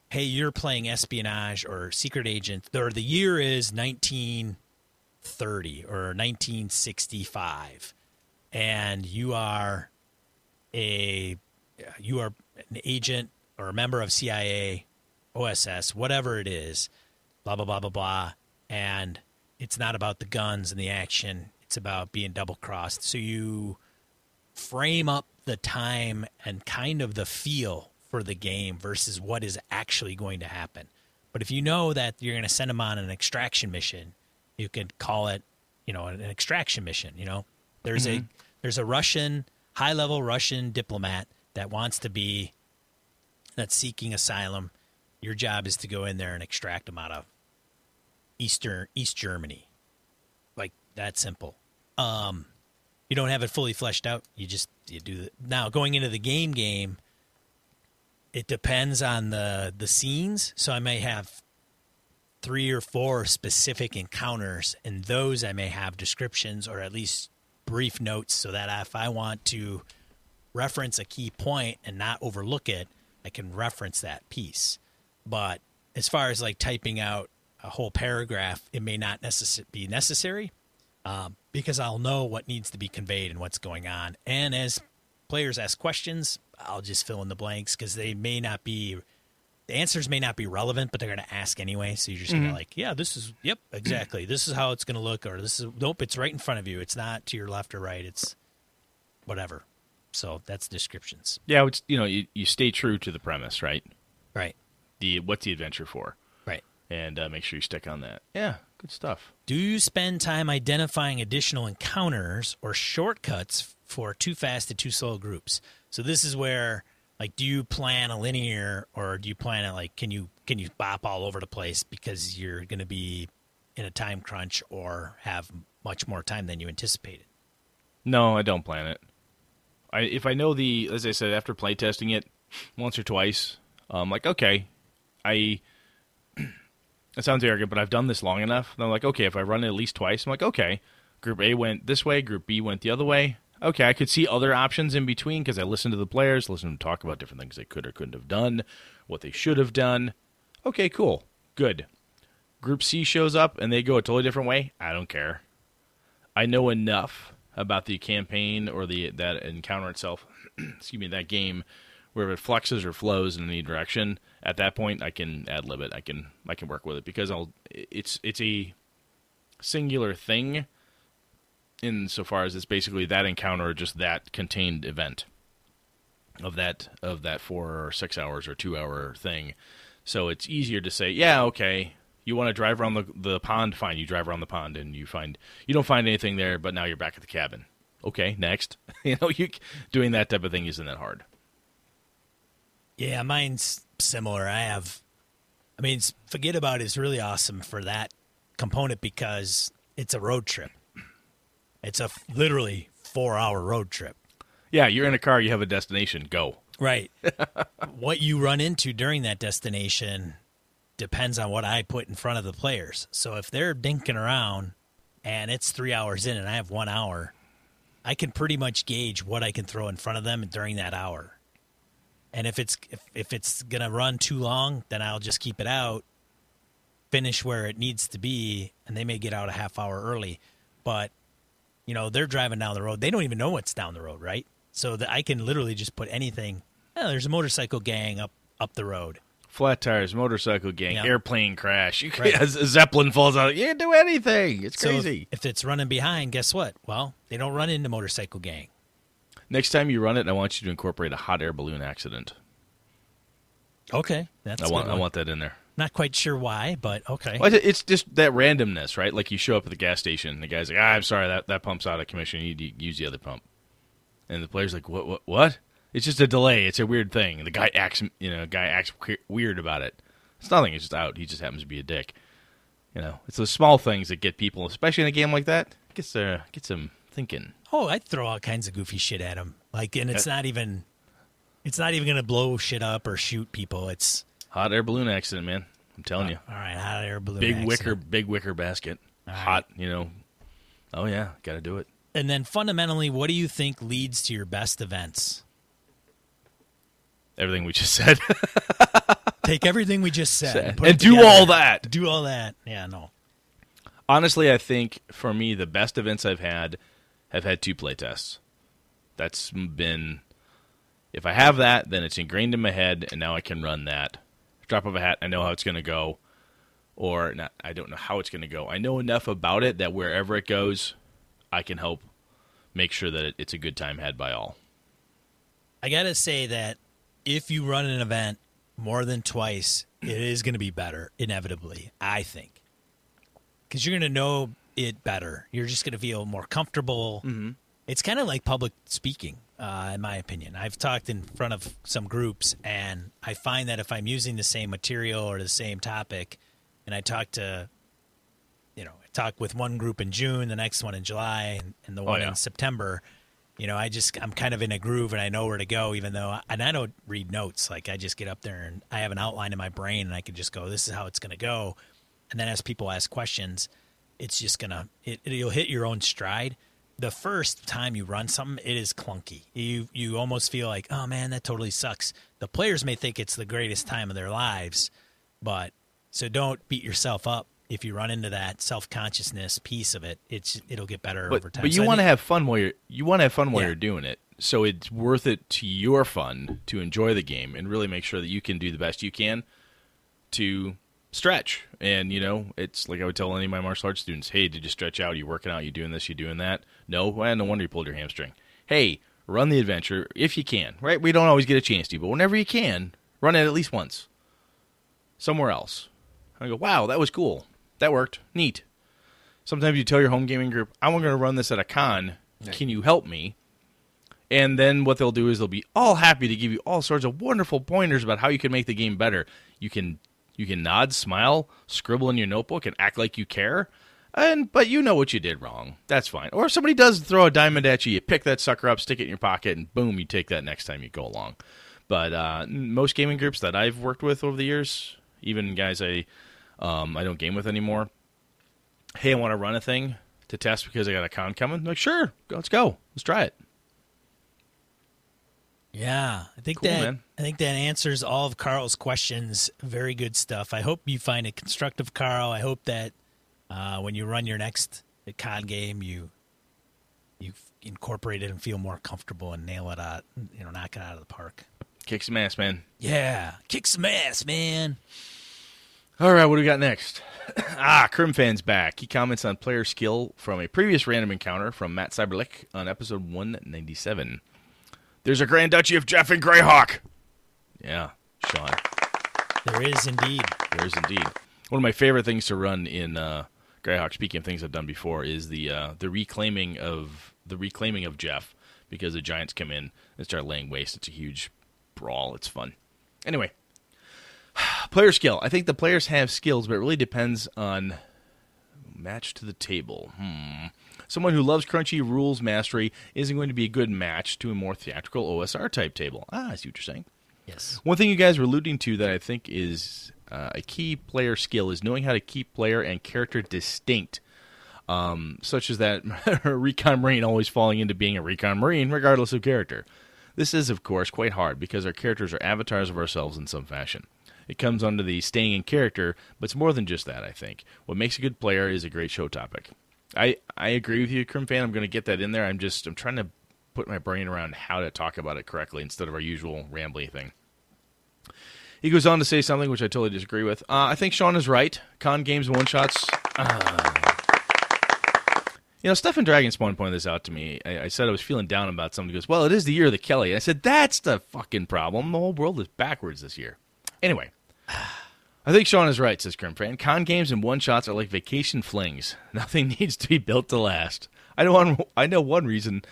Hey, you're playing espionage or secret agent, or the year is 1930 or 1965 and you are a you are an agent or a member of CIA, OSS, whatever it is, blah blah blah blah blah, and it's not about the guns and the action. It's about being double crossed. So you frame up the time and kind of the feel for the game versus what is actually going to happen. But if you know that you're going to send them on an extraction mission, you could call it, you know, an extraction mission. You know, there's mm-hmm. a there's a Russian high level Russian diplomat that wants to be that's seeking asylum. Your job is to go in there and extract them out of Eastern East Germany. Like that simple. Um, you don't have it fully fleshed out. You just you do it. Now going into the game game, it depends on the the scenes. So I may have three or four specific encounters, and those I may have descriptions or at least brief notes so that if I want to reference a key point and not overlook it, I can reference that piece. But as far as like typing out a whole paragraph, it may not necess- be necessary um, because I'll know what needs to be conveyed and what's going on. And as players ask questions, I'll just fill in the blanks because they may not be the answers may not be relevant, but they're going to ask anyway. So you're just mm-hmm. going to like, yeah, this is, yep, exactly. this is how it's going to look, or this is, nope, it's right in front of you. It's not to your left or right. It's whatever. So that's descriptions. Yeah, it's you know you, you stay true to the premise, right? Right. The what's the adventure for? Right. And uh, make sure you stick on that. Yeah, good stuff. Do you spend time identifying additional encounters or shortcuts for too fast to too slow groups? So this is where like do you plan a linear or do you plan it like can you can you bop all over the place because you're going to be in a time crunch or have much more time than you anticipated no i don't plan it i if i know the as i said after play testing it once or twice i'm like okay i it sounds arrogant but i've done this long enough and i'm like okay if i run it at least twice i'm like okay group a went this way group b went the other way okay, I could see other options in between because I listened to the players, listened to them talk about different things they could or couldn't have done, what they should have done. Okay, cool. Good. Group C shows up and they go a totally different way. I don't care. I know enough about the campaign or the that encounter itself, excuse me, that game, where if it flexes or flows in any direction, at that point I can ad lib it. I can I can work with it because I'll it's it's a singular thing insofar as it's basically that encounter or just that contained event of that of that four or six hours or two hour thing. So it's easier to say, yeah, okay, you want to drive around the the pond, fine, you drive around the pond and you find you don't find anything there, but now you're back at the cabin. Okay, next. you know, you doing that type of thing isn't that hard. Yeah, mine's similar. I have I mean, forget about is really awesome for that component because it's a road trip. It's a literally four hour road trip. Yeah, you're in a car, you have a destination, go. Right. what you run into during that destination depends on what I put in front of the players. So if they're dinking around and it's three hours in and I have one hour, I can pretty much gauge what I can throw in front of them during that hour. And if it's if, if it's gonna run too long, then I'll just keep it out, finish where it needs to be, and they may get out a half hour early. But you know they're driving down the road; they don't even know what's down the road, right? So that I can literally just put anything. Oh, there's a motorcycle gang up up the road. Flat tires, motorcycle gang, Yeah. airplane crash. You Right. a Zeppelin falls out. You can't do anything. It's So if- crazy. if it's running behind, guess what? Well, they don't run into motorcycle gang. Next time you run it, I want you to incorporate a hot air balloon accident. Okay, that's I want I want that in there. Not quite sure why, but okay. Well, it's just that randomness, right? Like you show up at the gas station, and the guy's like, ah, "I'm sorry, that that pump's out of commission. You need to use the other pump." And the player's like, "What? What? What?" It's just a delay. It's a weird thing. The guy acts, you know, guy acts weird about it. It's nothing. It's just out. He just happens to be a dick. You know, it's those small things that get people, especially in a game like that, gets uh, gets them thinking. Oh, I'd throw all kinds of goofy shit at him. Like, and it's not even, it's not even gonna blow shit up or shoot people. It's Hot air balloon accident, man. I'm telling uh, you. all right, hot air balloon. Big accident. wicker, big wicker basket. All right. Hot, you know. Oh yeah, got to do it. And then fundamentally, what do you think leads to your best events? Everything we just said, Take everything we just said and, put and it do all that. Do all that. Yeah, no. Honestly, I think for me, the best events I've had have had two play tests. That's been, if I have that, then it's ingrained in my head, and now I can run that. Drop of a hat, I know how it's going to go, or not. I don't know how it's going to go. I know enough about it that wherever it goes, I can help make sure that it, it's a good time had by all. I gotta say that if you run an event more than twice, it is going to be better inevitably. I think because you're going to know it better. You're just going to feel more comfortable. Mm-hmm. It's kind of like public speaking, uh, in my opinion. I've talked in front of some groups, and I find that if I'm using the same material or the same topic, and I talk to, you know, I talk with one group in June, the next one in July, and, and the one yeah. in September, you know, I just I'm kind of in a groove and I know where to go, even though and I don't read notes. Like I just get up there and I have an outline in my brain and I can just go, this is how it's going to go. And then as people ask questions, it's just gonna it, you'll hit your own stride. The first time you run something, it is clunky. You you almost feel like, oh man, that totally sucks. The players may think it's the greatest time of their lives, but so don't beat yourself up if you run into that self consciousness piece of it. It's it'll get better But, over time. but you I want to have fun while you're you want to have fun while Yeah. you're doing it. So it's worth it to your fun to enjoy the game and really make sure that you can do the best you can to stretch. And you know, it's like I would tell any of my martial arts students, "Hey, did you stretch out? you working out? you doing this? you doing that?" No, well, no wonder you pulled your hamstring. Hey, run the adventure if you can. Right? We don't always get a chance to, but whenever you can, run it at least once somewhere else. I go, "Wow, that was cool. That worked. Neat." Sometimes you tell your home gaming group, I'm going to run this at a con. Can you help me? And then what they'll do is they'll be all happy to give you all sorts of wonderful pointers about how you can make the game better. You can you can nod, smile, scribble in your notebook, and act like you care. And but you know what you did wrong. That's fine. Or if somebody does throw a diamond at you, you pick that sucker up, stick it in your pocket, and boom, you take that next time you go along. But uh, most gaming groups that I've worked with over the years, even guys I um, I don't game with anymore, hey, I want to run a thing to test because I got a con coming. I'm like, sure, let's go, let's try it. Yeah, I think Cool, that man. I think that answers all of Carl's questions. Very good stuff. I hope you find it constructive, Carl. I hope that uh, when you run your next COD game, you you incorporate it and feel more comfortable and nail it out. You know, knock it out of the park. Kick some ass, man. Yeah, kick some ass, man. All right, what do we got next? ah, Crimfan's back. He comments on player skill from a previous random encounter from Matt Cyberlick on episode 197. There's a Grand Duchy of Geoff and Greyhawk. Yeah, Sean. There is indeed. There is indeed. One of my favorite things to run in uh, Greyhawk, speaking of things I've done before, is the uh, the reclaiming of the reclaiming of Geoff because the giants come in and start laying waste. It's a huge brawl. It's fun. Anyway, player skill. I think the players have skills, but it really depends on match to the table. Hmm. Someone who loves crunchy rules mastery isn't going to be a good match to a more theatrical OSR type table. Ah, I see what you're saying. Yes. One thing you guys were alluding to that I think is uh, a key player skill is knowing how to keep player and character distinct. um, such as that recon marine always falling into being a recon marine, regardless of character. This is, of course, quite hard because our characters are avatars of ourselves in some fashion. It comes under the staying in character, but it's more than just that, I think. What makes a good player is a great show topic. I, I agree with you, Crim fan. I'm going to get that in there. I'm just I'm trying to put my brain around how to talk about it correctly instead of our usual rambly thing. He goes on to say something which I totally disagree with. Uh, I think Sean is right. Con games and one shots. Uh, you know, Stefan Dragonspawn pointed this out to me. I, I, said I was feeling down about something. He goes, Well, it is the year of the Kelly. And I said, That's the fucking problem. The whole world is backwards this year. Anyway, I think Sean is right, says Fan. Con games and one shots are like vacation flings. Nothing needs to be built to last. I know one, I know one reason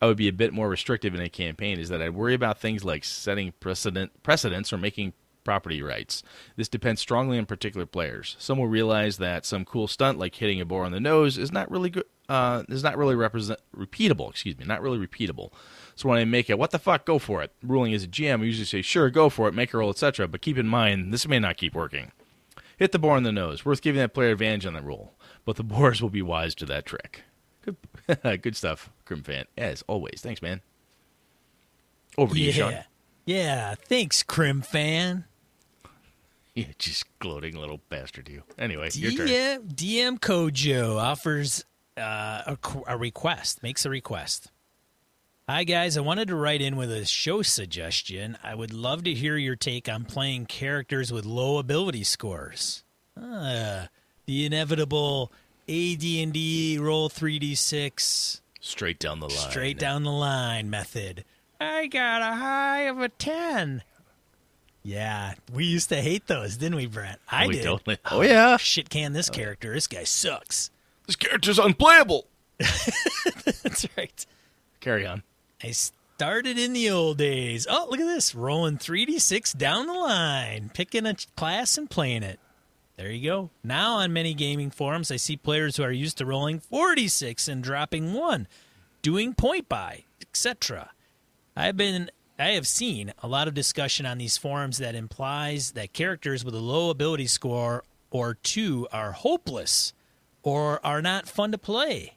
I would be a bit more restrictive in a campaign is that I'd worry about things like setting precedent precedents or making property rights. This depends strongly on particular players. Some will realize that some cool stunt like hitting a boar on the nose is not really good. Uh, is not really represent repeatable. Excuse me, not really repeatable. So when I make it, what the fuck, go for it. Ruling as a GM, I usually say, sure, go for it, make a roll, etc. But keep in mind, this may not keep working. Hit the boar on the nose. Worth giving that player advantage on that roll. But the boars will be wise to that trick. Good, good stuff, Crim fan. As always, thanks, man. Over to yeah. you, Sean. Yeah, thanks, Crim fan. Yeah, just gloating little bastard you. Anyway, DM, your turn. DM Kojo offers uh, a, a request, makes a request. Hi, guys. I wanted to write in with a show suggestion. I would love to hear your take on playing characters with low ability scores. Uh, the inevitable AD&D roll 3d6 straight down the line. Straight down the line method. I got a high of a 10. Yeah, we used to hate those, didn't we, Brett? I we did. Totally. Oh, oh yeah. Shit can this character. This guy sucks. This character's unplayable. That's right. Carry on. I started in the old days. Oh, look at this. Rolling 3d6 down the line, picking a class and playing it. There you go. Now on many gaming forums, I see players who are used to rolling 4d6 and dropping 1, doing point buy, etc. I've been I have seen a lot of discussion on these forums that implies that characters with a low ability score or 2 are hopeless or are not fun to play.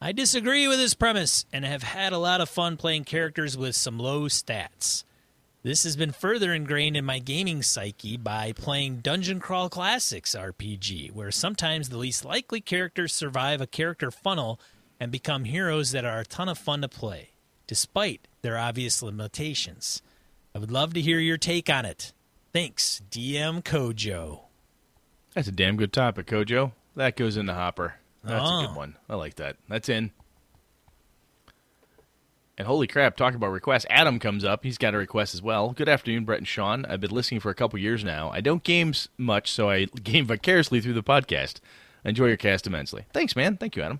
I disagree with this premise and have had a lot of fun playing characters with some low stats. This has been further ingrained in my gaming psyche by playing Dungeon Crawl Classics RPG, where sometimes the least likely characters survive a character funnel and become heroes that are a ton of fun to play, despite their obvious limitations. I would love to hear your take on it. Thanks, DM Kojo. That's a damn good topic, Kojo. That goes in the hopper. That's Oh. a good oh. one. I like that. That's in. And holy crap, talking about requests. Adam comes up. He's got a request as well. Good afternoon, Brett and Sean. I've been listening for a couple years now. I don't games much, so I game vicariously through the podcast. I enjoy your cast immensely. Thanks, man. Thank you, Adam.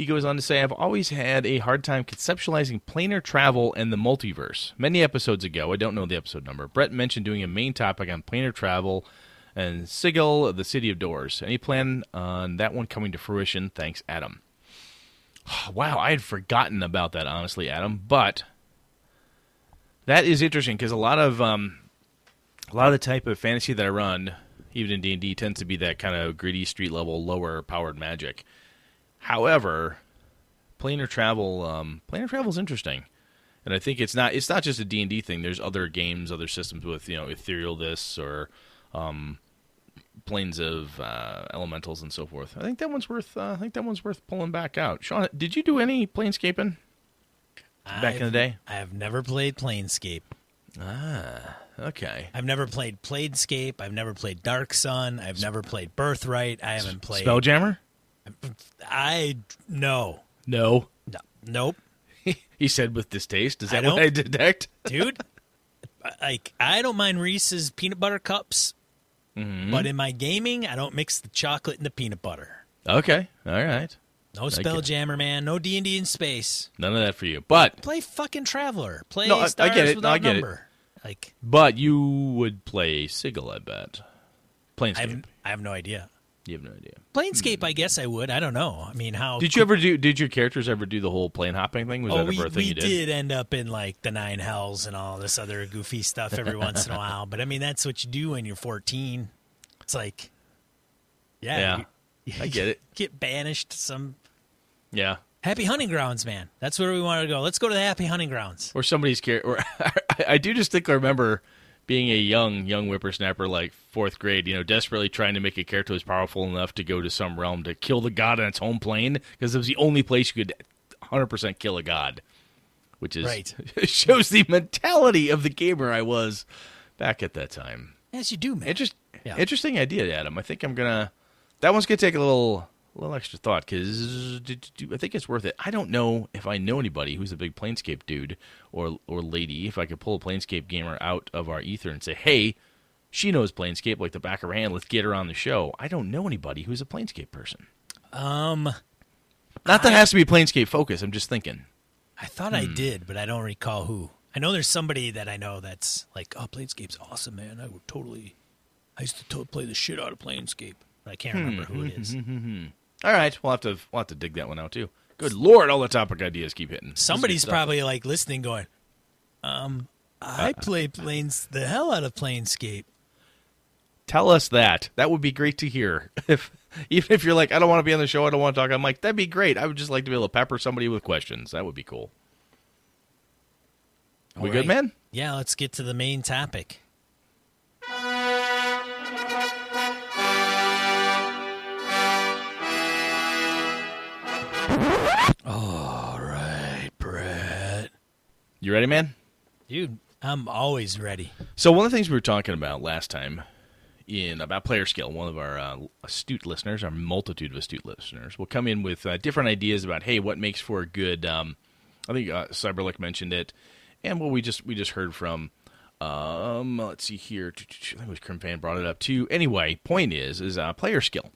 He goes on to say, I've always had a hard time conceptualizing planar travel and the multiverse. Many episodes ago, I don't know the episode number, Brett mentioned doing a main topic on planar travel and Sigil, the City of Doors. Any plan on that one coming to fruition? Thanks, Adam. Wow, I had forgotten about that, honestly, Adam. But that is interesting because a lot of um, a lot of the type of fantasy that I run, even in D and D, tends to be that kind of gritty street level, lower powered magic. However, planar travel, um, planar travel is interesting, and I think it's not it's not just a D and D thing. There's other games, other systems with you know ethereal this or um, planes of uh, elementals and so forth. I think that one's worth. Uh, I think that one's worth pulling back out. Sean, did you do any planescaping back in the day? I have never played Planescape. Ah, okay. I've never played Planescape. I've never played Dark Sun. I've never played Birthright. I haven't played. Spelljammer? I no, No. no, nope, he said with distaste. Is I that what I detect? dude. like I don't mind Reese's peanut butter cups, Mm-hmm. but in my gaming, I don't mix the chocolate and the peanut butter. Okay. All right. No Spelljammer, man. No D and D in space. None of that for you. But Play fucking Traveller. Play No, I- I Stars get it. No, Without I get it. Number. Like but you would play Sigil, I bet. Planescape. I have, I have no idea. You have no idea. Planescape, I guess I would. I don't know. I mean, how Did you ever do? Did your characters ever do the whole plane hopping thing? Was Oh, that we, ever a thing we you did? did end up in like the nine hells and all this other goofy stuff every once in a while. But I mean, that's what you do when you're 14. It's like, yeah, Yeah. You, I get it. Get banished to some Yeah. happy hunting grounds, man. That's where we want to go. Let's go to the happy hunting grounds. Or somebody's character. Or I do just think I remember being a young young whippersnapper, like fourth grade. You know, desperately trying to make a character who was powerful enough to go to some realm to kill the god on its home plane because it was the only place you could 100% kill a god. Which is Right. shows the mentality of the gamer I was back at that time. Yes, you do, man. Interest, Yeah. Interesting idea, Adam. I think I'm gonna. That one's gonna take a little, a little extra thought because I think it's worth it. I don't know if I know anybody who's a big Planescape dude or or lady. If I could pull a Planescape gamer out of our ether and say, "Hey, she knows Planescape like the back of her hand. Let's get her on the show." I don't know anybody who's a Planescape person. Um, Not that it has to be Planescape focus. I'm just thinking. I thought Hmm. I did, but I don't recall who. I know there's somebody that I know that's like, oh, Planescape's awesome, man. I would totally. I used to to- play the shit out of Planescape, but I can't hmm, remember who it hmm, is. Hmm, All right, we'll have to we'll have to dig that one out too. Good lord, all the topic ideas keep hitting. Somebody's probably like listening, going, um, I play planes the hell out of Planescape. tell us that. That would be great to hear. If even if you're like, I don't want to be on the show, I don't want to talk. I'm like, that'd be great. I would just like to be able to pepper somebody with questions. That would be cool. we All good, man? Yeah, let's get to the main topic. All right, Brett. You ready, man? Dude, I'm always ready. So one of the things we were talking about last time in about player skill, one of our uh, astute listeners, our multitude of astute listeners, will come in with uh, different ideas about, hey, what makes for a good. Um, I think uh, Cyberlick mentioned it, and what we just we just heard from. Um, let's see here. I think it was Crimfan brought it up too. Anyway, point is is uh, player skill,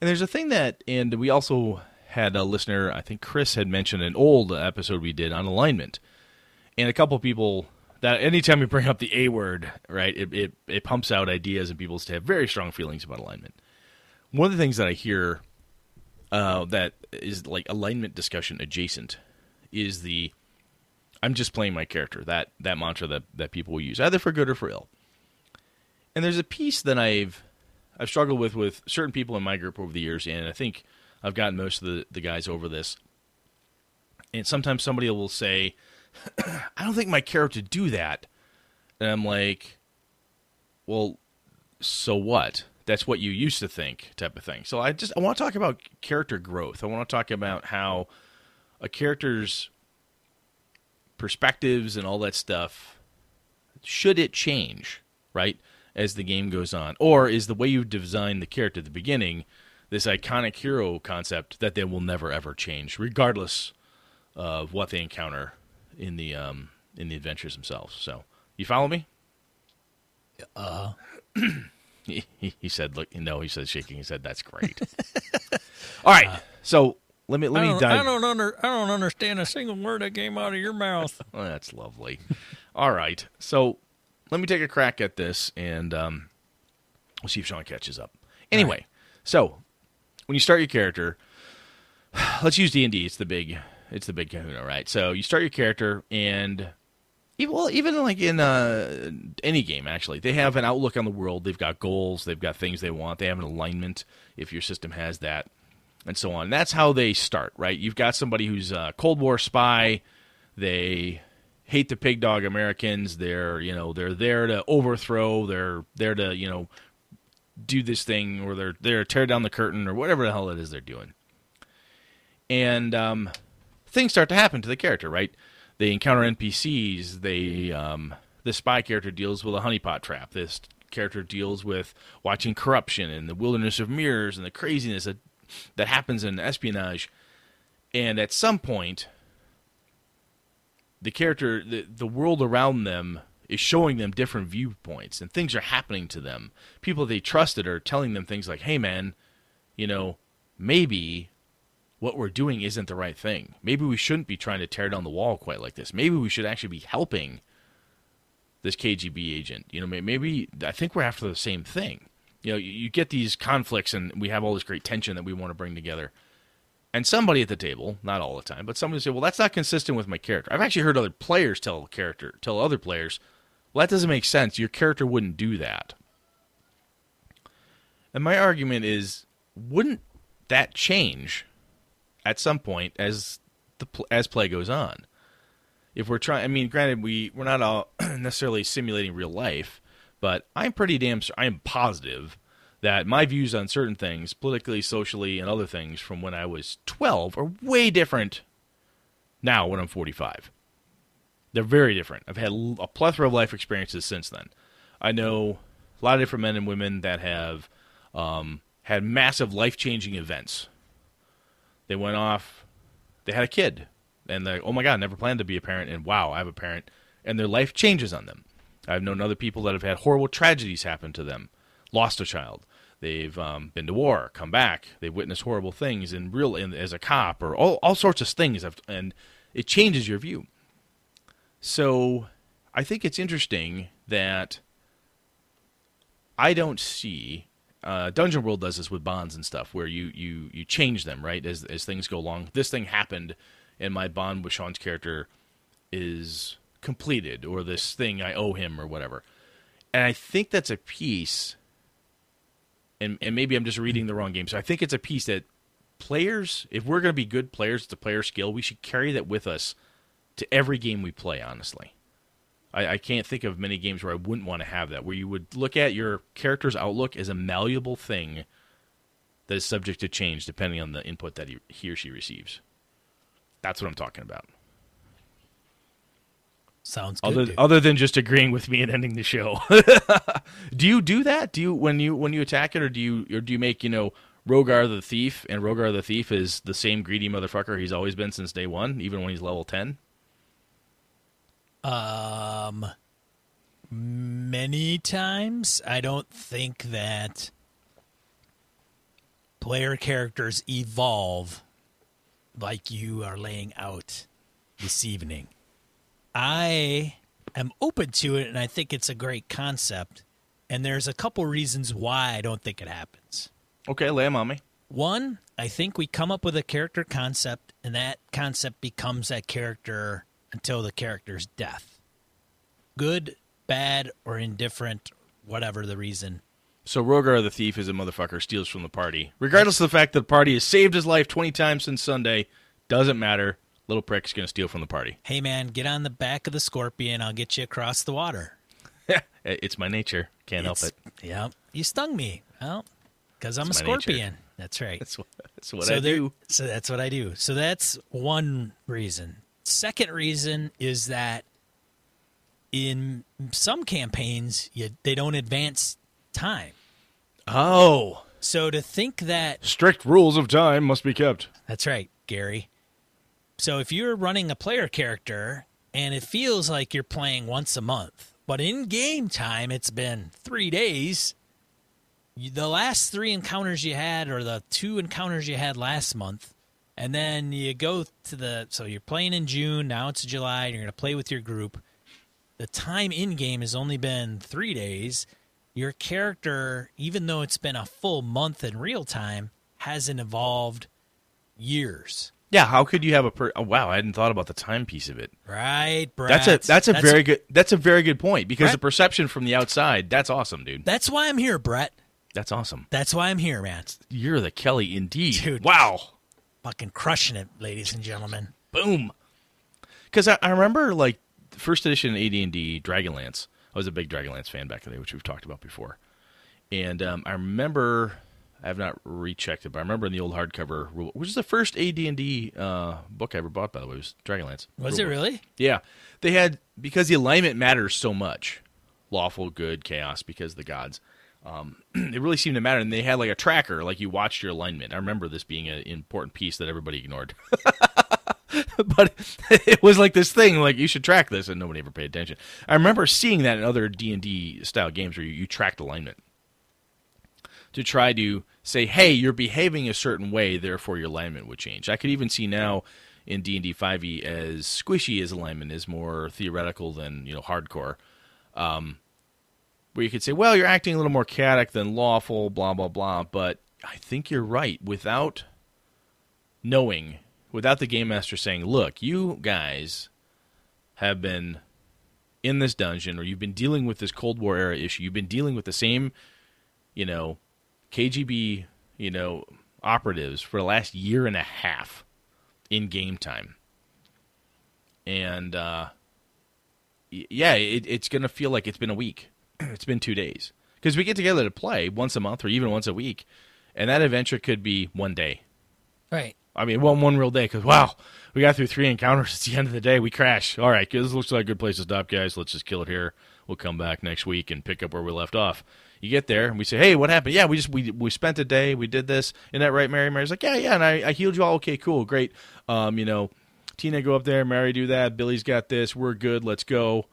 and there's a thing that, and we also had a listener. I think Chris had mentioned an old episode we did on alignment and a couple people that anytime you bring up the A word, right, it, it it pumps out ideas and people to have very strong feelings about alignment. One of the things that I hear uh, that is like alignment discussion adjacent is the I'm just playing my character. That that mantra that that people will use either for good or for ill. And there's a piece that I've I've struggled with with certain people in my group over the years, and I think I've gotten most of the, the guys over this. And sometimes somebody will say, I don't think my character do that. And I'm like, well, so what? That's what you used to think, type of thing. So I just I want to talk about character growth. I want to talk about how a character's perspectives and all that stuff should it change, right, as the game goes on, or is the way you design the character at the beginning this iconic hero concept that they will never ever change, regardless of what they encounter in the um, in the adventures themselves. So, you follow me? Uh, He, he, said, "Look, no." He said, shaking his head. That's great. All right, so let me let me dive. I don't under I don't understand a single word that came out of your mouth. Oh, that's lovely. All right, so let me take a crack at this, and um, we'll see if Sean catches up. Anyway, so when you start your character, let's use D and D. It's the big, it's the big Kahuna, right? So you start your character, and even well, even like in uh, any game, actually, they have an outlook on the world. They've got goals. They've got things they want. They have an alignment if your system has that, and so on. That's how they start, right? You've got somebody who's a Cold War spy. They hate the pig dog Americans. They're you know they're there to overthrow. They're there to you know do this thing, or they're there to tear down the curtain, or whatever the hell it is they're doing. And um, things start to happen to the character, right? They encounter NPCs. They um, the spy character deals with a honeypot trap. This character deals with watching corruption and the wilderness of mirrors and the craziness that that happens in espionage. And at some point, the character, the, the world around them is showing them different viewpoints and things are happening to them. People they trusted are telling them things like, hey, man, you know, maybe what we're doing isn't the right thing. Maybe we shouldn't be trying to tear down the wall quite like this. Maybe we should actually be helping this KGB agent. You know, maybe I think we're after the same thing. You know, you, get these conflicts and we have all this great tension that we want to bring together. And somebody at the table, not all the time, but somebody say, "Well, that's not consistent with my character." I've actually heard other players tell character tell other players, "Well, that doesn't make sense. Your character wouldn't do that." And my argument is wouldn't that change at some point as the as play goes on? If we're trying, I mean, granted, we we're not all necessarily simulating real life, but I'm pretty damn, sure I am positive that my views on certain things, politically, socially, and other things from when I was 12 are way different now when I'm 45. They're very different. I've had a plethora of life experiences since then. I know a lot of different men and women that have um, had massive life changing events. They went off, they had a kid, and they oh my god, never planned to be a parent, and wow, I have a parent, and their life changes on them. I've known other people that have had horrible tragedies happen to them, lost a child. They've um, been to war, come back. They've witnessed horrible things in real in, as a cop or all, all sorts of things, and it changes your view. So, I think it's interesting that I don't see uh, Dungeon World does this with bonds and stuff, where you you you change them right as as things go along. This thing happened, and my bond with Sean's character is completed, or this thing I owe him, or whatever. And I think that's a piece, and and maybe I'm just reading the wrong game. So I think it's a piece that players, if we're going to be good players, it's a player skill. We should carry that with us to every game we play. Honestly. I, I, can't think of many games where I wouldn't want to have that, where you would look at your character's outlook as a malleable thing that is subject to change depending on the input that he, he or she receives. That's what I'm talking about. Sounds good. Other, other than just agreeing with me and ending the show, do you do that? Do you when you when you attack it, or do you or do you make you know Rogar the thief, and Rogar the thief is the same greedy motherfucker he's always been since day one, even when he's level ten? Um, many times. I don't think that player characters evolve like you are laying out this evening. I am open to it and I think it's a great concept. And there's a couple reasons why I don't think it happens. Okay, lay them on me. One, I think we come up with a character concept and that concept becomes that character until the character's death. Good, bad, or indifferent, whatever the reason. So Rogar the thief is a motherfucker, steals from the party. Regardless of the fact that the party has saved his life 20 times since Sunday, doesn't matter. Little prick's going to steal from the party. Hey man, get on the back of the scorpion. I'll get you across the water. it's my nature. Can't it's, help it. Yeah. You stung me. Well, because I'm it's a scorpion. Nature. That's right. That's what, that's what so I do. So that's what I do. So that's one reason. Second reason is that in some campaigns you, they don't advance time. Oh. So to think that strict rules of time must be kept. That's right, Gary. So if you're running a player character and it feels like you're playing once a month, but in game time it's been 3 days, the last 3 encounters you had or the two encounters you had last month and then you go to the so you're playing in June, now it's July, and you're going to play with your group. The time in game has only been 3 days. Your character, even though it's been a full month in real time, hasn't evolved years. Yeah, how could you have a per- oh, wow? I hadn't thought about the time piece of it. Right, Brett. That's a that's a that's very good that's a very good point because Brett, the perception from the outside that's awesome, dude. That's why I'm here, Brett. That's awesome. That's why I'm here, man. You're the Kelly indeed, dude. Wow, fucking crushing it, ladies and gentlemen. Boom. Because I, I, remember like first edition AD&D Dragonlance. I was a big Dragonlance fan back in the day, which we've talked about before. And um, I remember I have not rechecked it, but I remember in the old hardcover, which is the first AD&D uh, book I ever bought, by the way, was Dragonlance. Was it really? Yeah, they had because the alignment matters so much, lawful, good, chaos, because the gods. Um, it really seemed to matter, and they had like a tracker, like you watched your alignment. I remember this being an important piece that everybody ignored. but it was like this thing, like you should track this, and nobody ever paid attention. I remember seeing that in other D and D style games where you, you tracked alignment to try to say, "Hey, you're behaving a certain way, therefore your alignment would change." I could even see now in D and D 5e as squishy as alignment is more theoretical than you know hardcore. Um, where you could say, well, you're acting a little more chaotic than lawful, blah, blah, blah. But I think you're right. Without knowing, without the game master saying, look, you guys have been in this dungeon or you've been dealing with this Cold War era issue, you've been dealing with the same, you know, KGB you know, operatives for the last year and a half in game time. And uh, yeah, it, it's going to feel like it's been a week. it's been two days because we get together to play once a month or even once a week, and that adventure could be one day. Right. I mean, one one real day because wow, we got through three encounters. It's the end of the day. We crash. All right, this looks like a good place to stop, guys. Let's just kill it here. We'll come back next week and pick up where we left off. You get there and we say, "Hey, what happened?" Yeah, we just we we spent a day. We did this. Isn't that right, Mary? Mary's like, "Yeah, yeah." And I, I healed you all. Okay, cool, great. Um, you know, Tina go up there. Mary do that. Billy's got this. We're good. Let's go.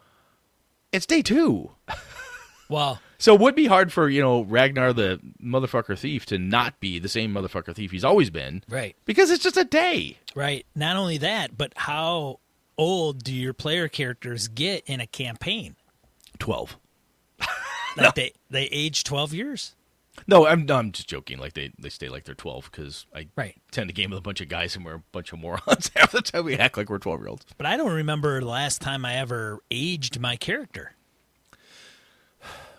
It's day two. Well, So it would be hard for you know Ragnar the motherfucker thief to not be the same motherfucker thief he's always been right. because it's just a day. Right. Not only that, but how old do your player characters get in a campaign? Twelve. Like they they age 12 years? No, I'm no, I'm just joking. Like they they stay like they're twelve because I Right. tend to game with a bunch of guys and we're a bunch of morons. Half the time we act like we're twelve year olds. But I don't remember the last time I ever aged my character.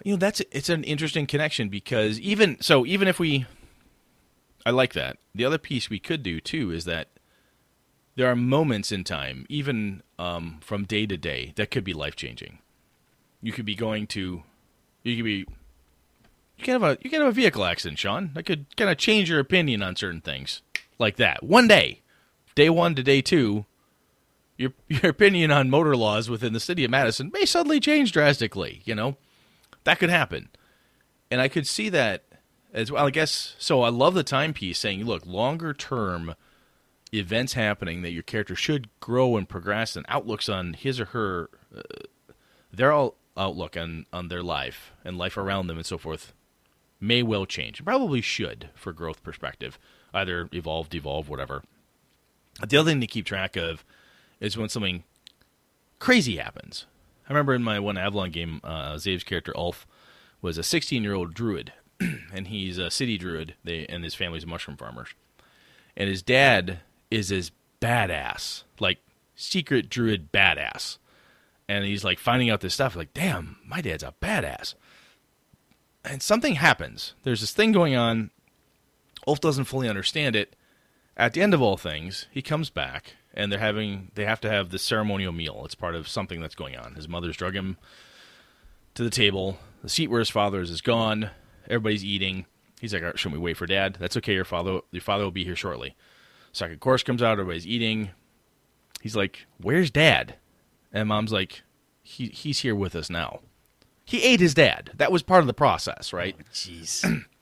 You know that's it's an interesting connection because even so even if we, I like that. The other piece we could do too is that there are moments in time, even um, from day to day, that could be life changing. You could be going to, you could be, you can have a you can have a vehicle accident, Sean. That could kind of change your opinion on certain things, like that. One day, day one to day two, your your opinion on motor laws within the city of Madison may suddenly change drastically. You know, that could happen, and I could see that as well. I guess so. I love the timepiece saying, look, longer term events happening that your character should grow and progress, and outlooks on his or her uh, their all outlook on on their life and life around them and so forth may well change. Probably should for growth perspective. Either evolve, devolve, whatever. The other thing to keep track of is when something crazy happens. I remember in my one Avalon game, uh, Zave's character Ulf was a 16 year old druid, and he's a city druid. They and his family's mushroom farmers, and his dad is his badass, like secret druid badass, and he's like finding out this stuff. Like, damn, my dad's a badass. And something happens. There's this thing going on. Ulf doesn't fully understand it. At the end of all things, he comes back, and they're having they have to have the ceremonial meal. It's part of something that's going on. His mother's drug him to the table. The seat where his father is is gone. Everybody's eating. He's like, "All right, "Should we wait for Dad?" That's okay. Your father, your father will be here shortly. Second course comes out. Everybody's eating. He's like, "Where's Dad?" And Mom's like, "He he's here with us now." He ate his dad. That was part of the process, right? Oh, jeez.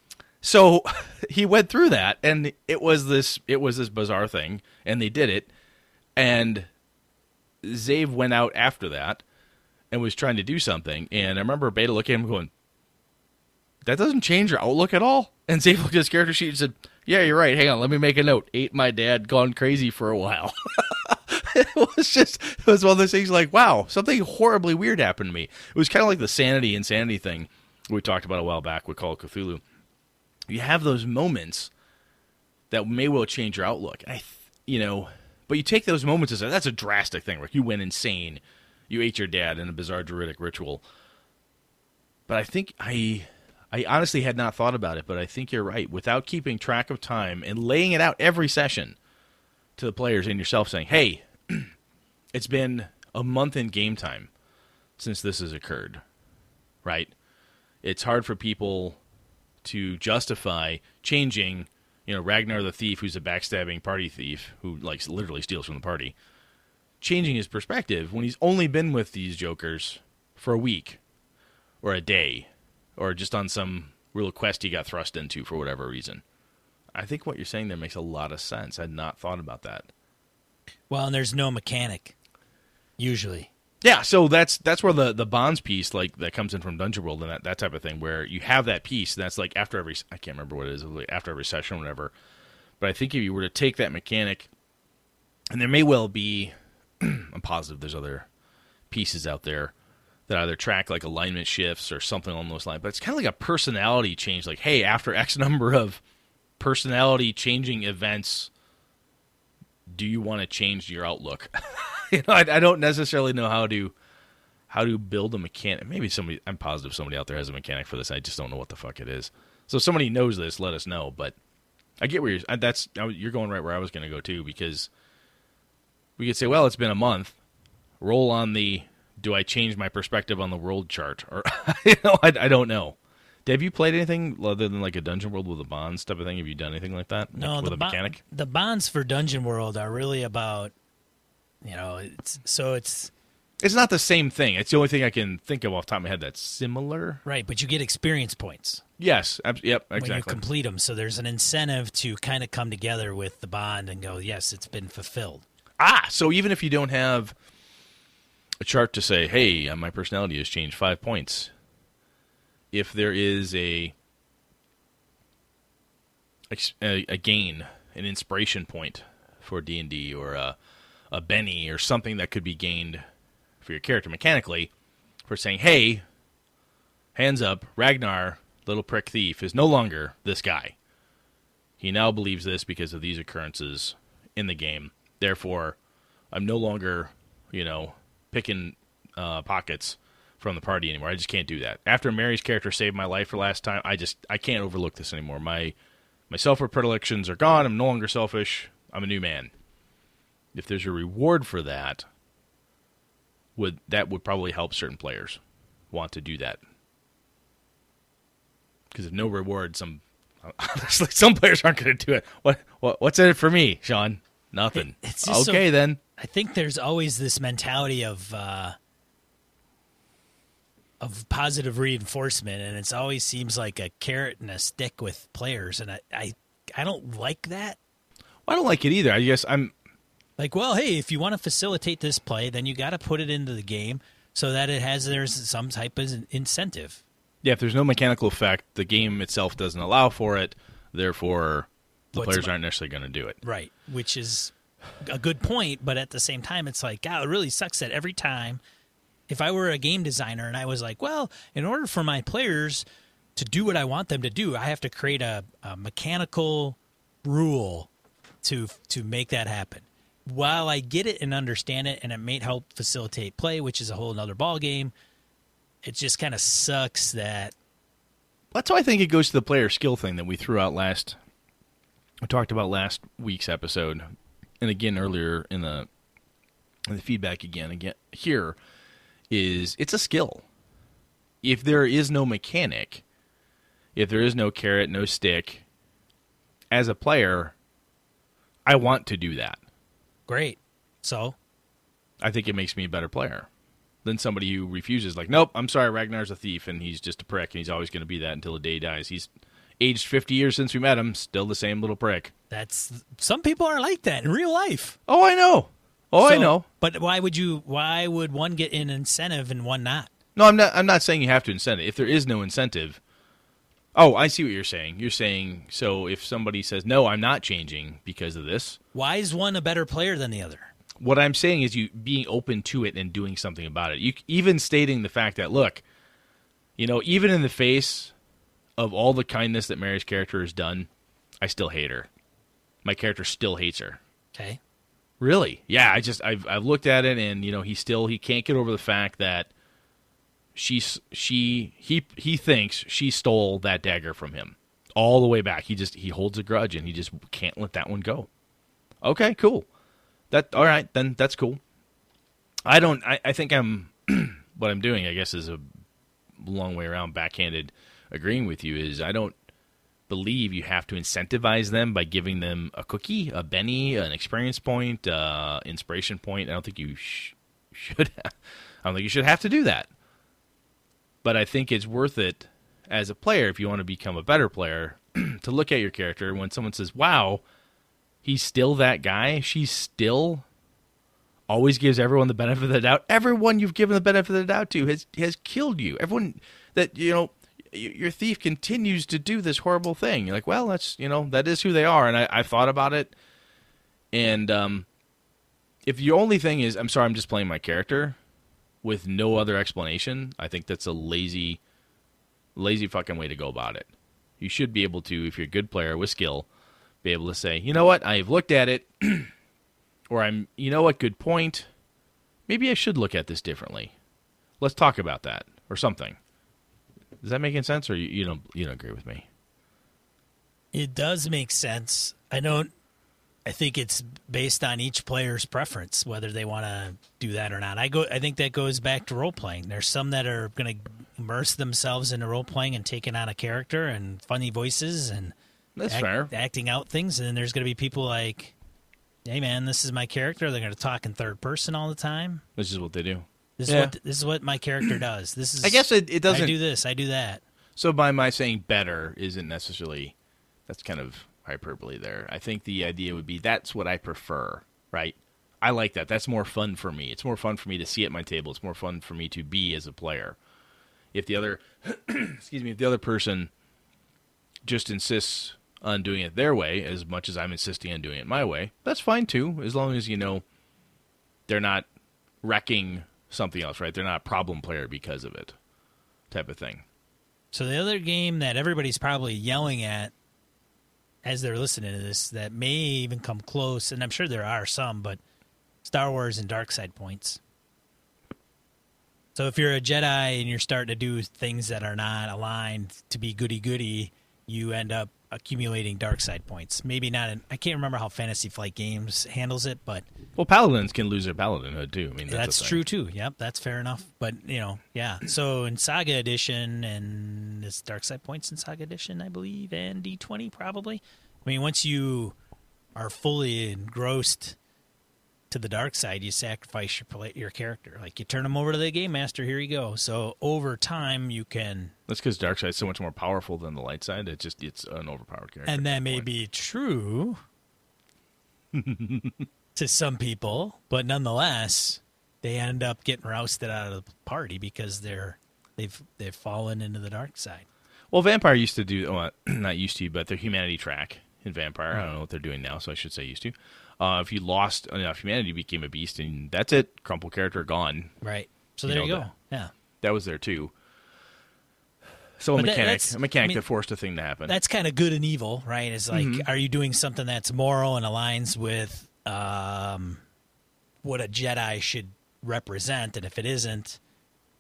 So he went through that, and it was this it was this bizarre thing, and they did it, and Zave went out after that and was trying to do something, and I remember Beta looking at him going, "That doesn't change your outlook at all." And Zave looked at his character sheet and said, "Yeah, you're right. Hang on, let me make a note. Ate my dad, gone crazy for a while." it was just it was one of those things like, wow, something horribly weird happened to me. It was kind of like the sanity insanity thing we talked about a while back with Call of Cthulhu you have those moments that may well change your outlook. I, you know, but you take those moments as that's a drastic thing. Like you went insane, you ate your dad in a bizarre druidic ritual. But I think I, I honestly had not thought about it. But I think you're right. Without keeping track of time and laying it out every session to the players and yourself, saying, "Hey, it's been a month in game time since this has occurred." Right? It's hard for people to justify changing, you know, Ragnar the thief, who's a backstabbing party thief who like literally steals from the party, changing his perspective when he's only been with these jokers for a week or a day or just on some real quest he got thrust into for whatever reason. I think what you're saying there makes a lot of sense. I'd not thought about that. Well, and there's no mechanic usually. Yeah, so that's that's where the the bonds piece like that comes in from Dungeon World and that, that type of thing where you have that piece that's like after every I can't remember what it is like after every session or whatever. But I think if you were to take that mechanic and there may well be I'm positive there's other pieces out there that either track like alignment shifts or something along those lines. But it's kind of like a personality change like hey, after X number of personality changing events do you want to change your outlook? you know, I, I don't necessarily know how to how to build a mechanic. Maybe somebody, I'm positive somebody out there has a mechanic for this. I just don't know what the fuck it is. So if somebody knows this, let us know. But I get where you're. I- That's you're going right where I was going to go too, because we could say, well, it's been a month. Roll on the. Do I change my perspective on the world chart, or you know, I, I don't know. Have you played anything other than like a dungeon world with a bonds type of thing? Have you done anything like that? No, with the a bo- mechanic. the bonds for Dungeon World are really about, you know, it's so it's It's not the same thing. It's the only thing I can think of off the top of my head that's similar. right, but you get experience points Yes. ab- Yep. when you complete them. So there's an incentive to kind of come together with the bond and go, yes, it's been fulfilled. Ah, so even if you don't have a chart to say, "Hey, uh, my personality has changed five points," if there is a a, a gain, an inspiration point for D and D, or a a Benny, or something that could be gained for your character mechanically, for saying, "Hey, hands up, Ragnar, little prick thief, is no longer this guy." He now believes this because of these occurrences in the game. Therefore, I'm no longer, you know, picking uh, pockets from the party anymore. I just can't do that. After Mary's character saved my life for last time, I just I can't overlook this anymore. My my self predilections are gone. I'm no longer selfish. I'm a new man. If there's a reward for that, would that would probably help certain players want to do that. Because if no reward, some honestly, some players aren't going to do it. What, what what's in it for me, Sean? Nothing. It- it's just so- okay then. I think there's always this mentality of uh, of positive reinforcement, and it always seems like a carrot and a stick with players, and I I, I don't like that. I don't like it either. I guess I'm Like, well, hey, if you want to facilitate this play, then you got to put it into the game so that it has there's some type of incentive. yeah. If there's no mechanical effect, the game itself doesn't allow for it. Therefore, the What's players aren't necessarily going to do it. Right, which is a good point, but at the same time, it's like, God, it really sucks that every time, if I were a game designer and I was like, well, in order for my players to do what I want them to do, I have to create a, a mechanical rule to to make that happen. While I get it and understand it, and it may help facilitate play, which is a whole other ball game, it just kind of sucks that That's why I think it goes to the player skill thing that we threw out last. We talked about last week's episode, and again earlier in the in the feedback again again here is it's a skill. If there is no mechanic, if there is no carrot, no stick, as a player, I want to do that. Great. So I think it makes me a better player than somebody who refuses. Like, nope, I'm sorry, Ragnar's a thief, and he's just a prick, and he's always going to be that until the day he dies. He's aged 50 years since we met him, still the same little prick. that's some people are like that in real life. Oh, I know. Oh, I know. But why would you? Why would one get an incentive and one not? No, I'm not. I'm not saying you have to incentive. If there is no incentive, oh, I see what you're saying. You're saying so if somebody says no, I'm not changing because of this. Why is one a better player than the other? What I'm saying is you being open to it and doing something about it. You even stating the fact that look, you know, even in the face of all the kindness that Mary's character has done, I still hate her. My character still hates her. Okay, Really? Yeah, I just I've I've looked at it and you know, he still he can't get over the fact that she's she he he thinks she stole that dagger from him all the way back. He just he holds a grudge and he just can't let that one go. Okay, cool. That all right, then that's cool. I don't I, I think I'm what I'm doing, I guess, is a long way around backhanded agreeing with you is I don't believe you have to incentivize them by giving them a cookie, a Benny, an experience point, uh, inspiration point. I don't think you sh- should. I don't think you should have to do that. But I think it's worth it as a player if you want to become a better player to look at your character when someone says, "Wow, he's still that guy." She's still always gives everyone the benefit of the doubt. Everyone you've given the benefit of the doubt to has has killed you. Everyone that you know your thief continues to do this horrible thing. You're like, well, that's you know that is who they are, and I, I thought about it, and um, if the only thing is, I'm sorry, I'm just playing my character with no other explanation. I think that's a lazy, lazy fucking way to go about it. You should be able to, if you're a good player with skill, be able to say, you know what, I've looked at it, or I'm, you know what, good point. Maybe I should look at this differently. Let's talk about that, or something. Is that making sense, or you, you don't you don't agree with me? It does make sense. I don't. I think it's based on each player's preference whether they want to do that or not. I go. I think that goes back to role playing. There's some that are going to immerse themselves into role playing and taking on a character and funny voices and That's act- fair. acting out things. And then there's going to be people like, "Hey, man, this is my character." They're going to talk in third person all the time. This is what they do. This is what this is what my character does. This is. I guess it, it doesn't. I do this. I do that. So by my saying better isn't necessarily that's kind of hyperbole there. I think the idea would be that's what I prefer, right? I like that. That's more fun for me. It's more fun for me to see at my table. It's more fun for me to be as a player. If the other excuse me, if the other person just insists on doing it their way as much as I'm insisting on doing it my way, that's fine too, as long as you know they're not wrecking something else, right? They're not a problem player because of it. Type of thing. So the other game that everybody's probably yelling at as they're listening to this that may even come close, and I'm sure there are some, but Star Wars and Dark Side points. So if you're a Jedi and you're starting to do things that are not aligned to be goody goody, you end up accumulating dark side points. Maybe not in I can't remember how Fantasy Flight Games handles it, but Well, paladins can lose their paladinhood too. I mean, that's, that's true too. Yep, that's fair enough. But you know, yeah. So in Saga Edition and it's Dark Side Points in Saga Edition, I believe, and D twenty probably. I mean, once you are fully engrossed to the dark side, you sacrifice your your character. Like you turn them over to the game master. Here you go. So over time, you can, That's because dark side's so much more powerful than the light side. It just it's an overpowered character. and that may be true to some people, but nonetheless, they end up getting rousted out of the party because they're they've they've fallen into the dark side. Well, Vampire used to do well, not used to, but their humanity track in Vampire. I don't know what they're doing now, so I should say used to. Uh, if you lost enough humanity, you became a beast, and that's it. Crumple character gone. Right. So You there you know go. Yeah. That was there too. So a But that- mechanic, that's- a mechanic I mean, that forced a thing to happen. That's kind of good and evil, right? It's like, Mm-hmm. are you doing something that's moral and aligns with um, what a Jedi should represent? And if it isn't,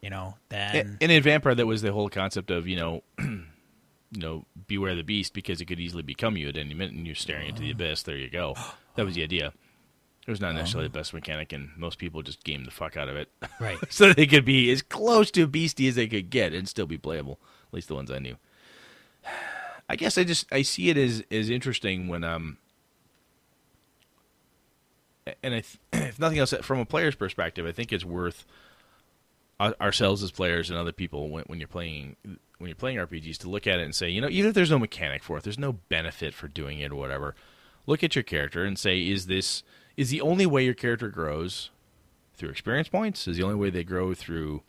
you know, then And, in Vampire, that was the whole concept of you know, you know, beware the beast because it could easily become you at any minute, and you're staring into the abyss. There you go. That was the idea. It was not necessarily the best mechanic, and most people just game the fuck out of it, right. so they could be as close to beastie as they could get and still be playable. At least the ones I knew. I guess I just I see it as as interesting when um. And I th- if nothing else, from a player's perspective, I think it's worth ourselves as players and other people when, when you're playing when you're playing RPGs to look at it and say, you know, even if there's no mechanic for it, there's no benefit for doing it or whatever. Look at your character and say, is this is the only way your character grows through experience points? Is the only way they grow through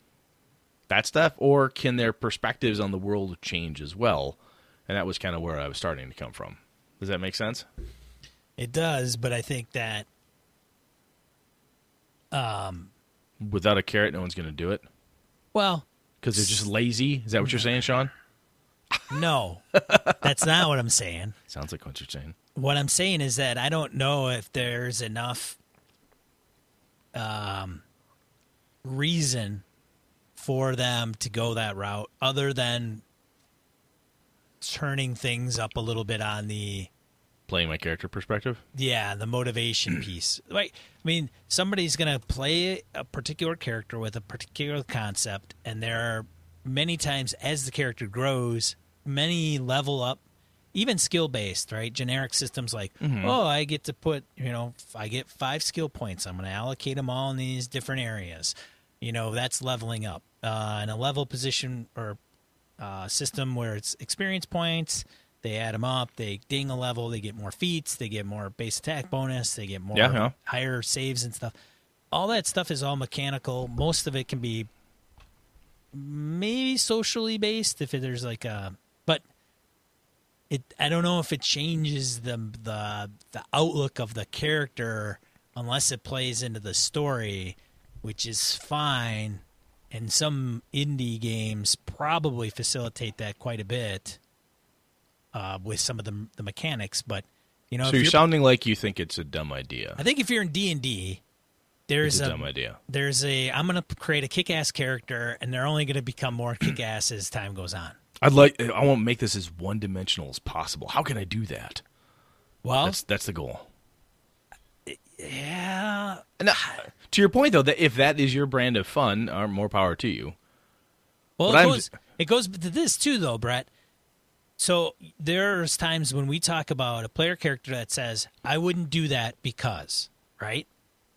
that stuff, or can their perspectives on the world change as well? And that was kind of where I was starting to come from. Does that make sense? It does, but I think that um, Without a carrot, no one's going to do it well, because they're just lazy. Is that what you're saying, Sean? no, that's not what I'm saying. Sounds like what you're saying. What I'm saying is that I don't know if there's enough um, reason for them to go that route other than turning things up a little bit on the Playing my character perspective. yeah the motivation piece. Right i mean somebody's going to play a particular character with a particular concept and there are many times as the character grows many level up even skill based right? Generic systems like mm-hmm. oh i get to put you know i get five skill points. I'm going to allocate them all in these different areas. You know that's leveling up uh, in a level position or uh, system where it's experience points. They add them up. They ding a level. They get more feats. They get more base attack bonus. They get more Yeah, yeah. higher saves and stuff. All that stuff is all mechanical. Most of it can be maybe socially based if there's like a, but it. I don't know if it changes the the the outlook of the character unless it plays into the story, which is fine. And some indie games probably facilitate that quite a bit uh, with some of the the mechanics. But you know, So if you're, you're- sounding like you think it's a dumb idea. I think if you're in D and D, there's a a dumb idea. there's a I'm going to create a kick-ass character, and they're only going to become more kick-ass as time goes on. I'd like. I want to make this as one dimensional as possible. How can I do that? Well, That's that's the goal. yeah, And, to your point, though, that if that is your brand of fun, uh, more power to you. Well, it goes, it goes to this too, though, Brett. So there's times when we talk about a player character that says, "I wouldn't do that because," right?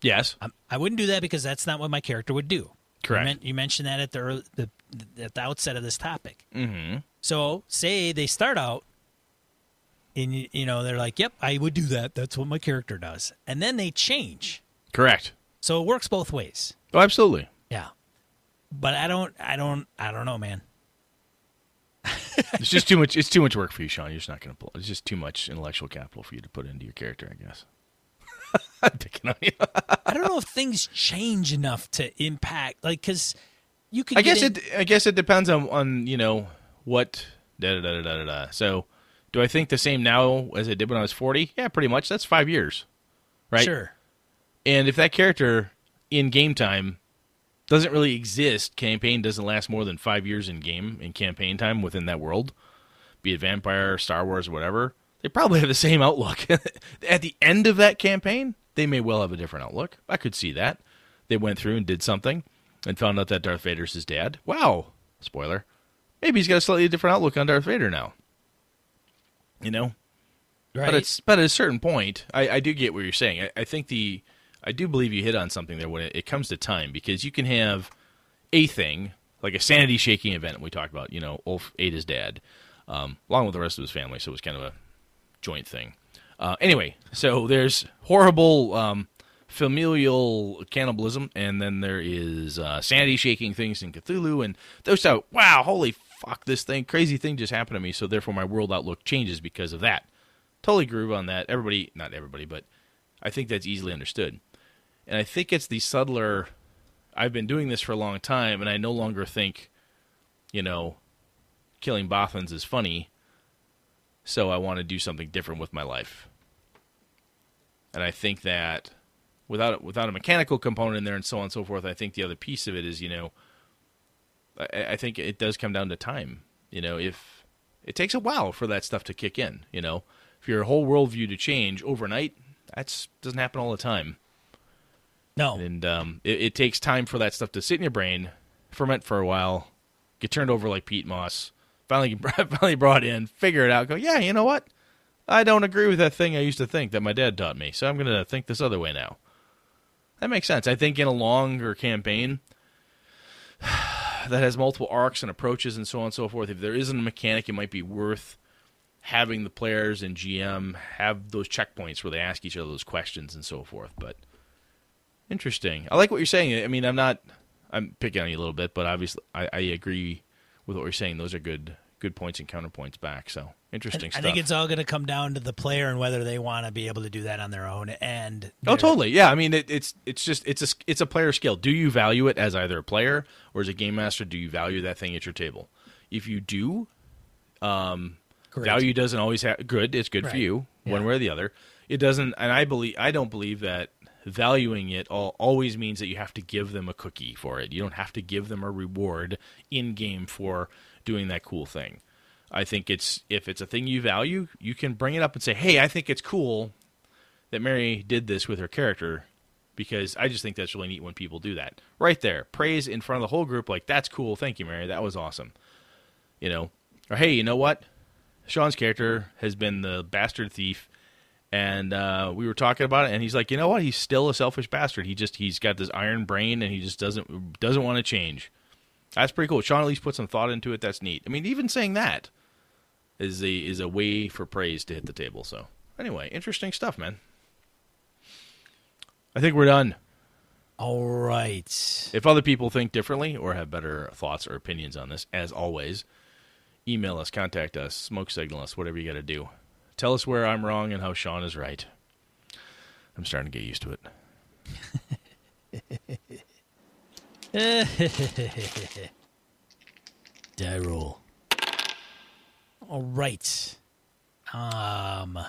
Yes. I'm, I wouldn't do that because that's not what my character would do. Correct. You, men- you mentioned that at the, early, the at the outset of this topic. Mm-hmm. So say they start out, and you know they're like, "Yep, I would do that. That's what my character does," and then they change. Correct. So it works both ways. Oh, absolutely. Yeah, but I don't, I don't, I don't know, man. It's just too much. It's too much work for you, Sean. You're just not going to pull. It's just too much intellectual capital for you to put into your character. I guess. I'm picking on you. I don't know if things change enough to impact, like, because you could. I guess in- it. I guess it depends on on you know what. Da da da da da da. So, do I think the same now as I did when I was 40? Yeah, pretty much. That's five years, right? Sure. And if that character in game time doesn't really exist, campaign doesn't last more than five years in game in campaign time within that world, be it Vampire, Star Wars, whatever, they probably have the same outlook. At the end of that campaign, they may well have a different outlook. I could see that. They went through and did something and found out that Darth Vader's his dad. Wow. Spoiler. Maybe he's got a slightly different outlook on Darth Vader now. You know? Right. But it's but at a certain point, I, I do get what you're saying. I, I think the I do believe you hit on something there when it, comes to time because you can have a thing like a sanity shaking event we talked about. You know, Ulf ate his dad, um, along with the rest of his family, so it was kind of a joint thing. Uh, anyway, so there's horrible um, familial cannibalism, and then there is uh, sanity shaking things in Cthulhu, and those out. Wow, holy fuck, this thing, crazy thing just happened to me. So therefore, my world outlook changes because of that. Totally groove on that. Everybody, not everybody, but I think that's easily understood. And I think it's the subtler. I've been doing this for a long time, and I no longer think, you know, killing Bothans is funny. So I want to do something different with my life. And I think that without without a mechanical component in there and so on and so forth, I think the other piece of it is, you know, I, I think it does come down to time. You know, if it takes a while for that stuff to kick in, you know, for your whole worldview to change overnight, that doesn't happen all the time. No. And um, it, it takes time for that stuff to sit in your brain, ferment for a while, get turned over like peat moss, finally finally brought in, figure it out, go, yeah, you know what? I don't agree with that thing I used to think that my dad taught me, so I'm going to think this other way now. That makes sense. I think in a longer campaign that has multiple arcs and approaches and so on and so forth, if there isn't a mechanic, it might be worth having the players and GM have those checkpoints where they ask each other those questions and so forth. But interesting. I like what you're saying. I mean, I'm not. I'm picking on you a little bit, but obviously, I, I agree with what you're saying. Those are good, good points and counterpoints back. So interesting I stuff. think it's all going to come down to the player and whether they want to be able to do that on their own. And Oh, totally. Yeah. I mean, it, it's it's just it's a it's a player skill. Do you value it as either a player or as a game master? Do you value that thing at your table? If you do, um, Great. value doesn't always have good. It's good for Right. you one Yeah. way or the other. It doesn't, and I believe I don't believe that valuing it all always means that you have to give them a cookie for it. You don't have to give them a reward in game for doing that cool thing. I think it's if it's a thing you value, you can bring it up and say, "Hey, I think it's cool that Mary did this with her character." Because I just think that's really neat when people do that. Right there. Praise in front of the whole group, like, that's cool. Thank you, Mary. That was awesome. You know? Or, hey, you know what? Sean's character has been the bastard thief, and uh, we were talking about it, and he's like, you know what? He's still a selfish bastard. He just he's got this iron brain, and he just doesn't doesn't want to change. That's pretty cool. Sean at least put some thought into it. That's neat. I mean, even saying that is a is a way for praise to hit the table. So anyway, interesting stuff, man. I think we're done. All right. If other people think differently or have better thoughts or opinions on this, as always, email us, contact us, smoke signal us, whatever you got to do. Tell us where I'm wrong and how Sean is right. I'm starting to get used to it. Die roll. All right. Um.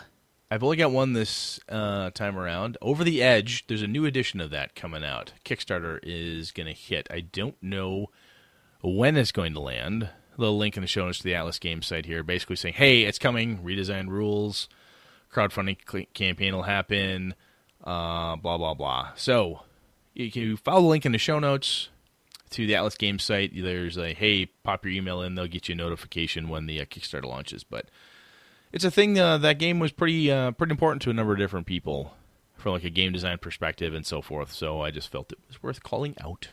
I've only got one this uh, time around. Over the Edge, there's a new edition of that coming out. Kickstarter is going to hit. I don't know when it's going to land. The link in the show notes to the Atlas Games site here, basically saying, "Hey, it's coming. Redesigned rules, crowdfunding cl- campaign will happen. Uh, blah blah blah." So you can follow the link in the show notes to the Atlas Games site. There's a hey, pop your email in; they'll get you a notification when the uh, Kickstarter launches. But it's a thing. Uh, that game was pretty uh, pretty important to a number of different people from like a game design perspective and so forth. So I just felt it was worth calling out.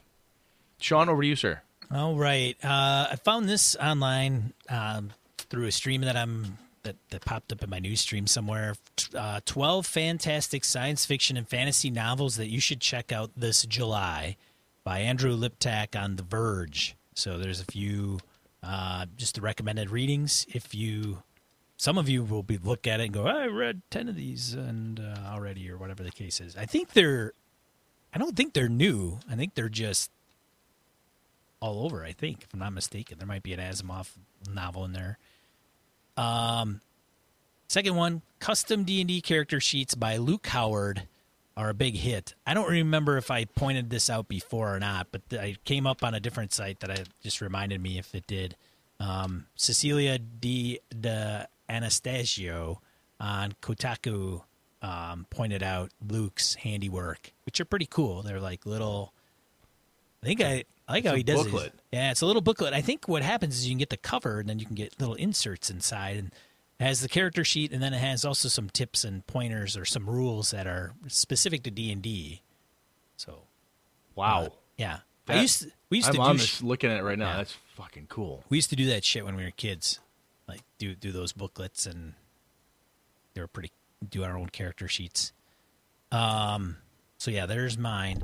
Sean, over to you, sir. All right. Uh, I found this online um, through a stream that I'm that, that popped up in my news stream somewhere. Uh, Twelve fantastic science fiction and fantasy novels that you should check out this July by Andrew Liptak on The Verge. So there's a few uh, just the recommended readings. If you, some of you will be look at it and go, I read ten of these and uh, already, or whatever the case is. I think they're, I don't think they're new. I think they're just all over. I think, if I'm not mistaken, there might be an Asimov novel in there. Um, second one, custom D and D character sheets by Luke Howard are a big hit. I don't remember if I pointed this out before or not, but I came up on a different site that I just reminded me if it did. Um, Cecilia D. De Anastasio on Kotaku um, pointed out Luke's handiwork, which are pretty cool. They're like little. I think I, I like It's how he does booklet. it. Yeah, it's a little booklet. I think what happens is you can get the cover and then you can get little inserts inside and it has the character sheet and then it has also some tips and pointers or some rules that are specific to D&D. So, Wow. uh, yeah. That- I used to, we used I'm to this sh- looking at it right now. Yeah. That's fucking cool. we used to do that shit when we were kids. Like do do those booklets and they were pretty do our own character sheets. Um so yeah, there's mine.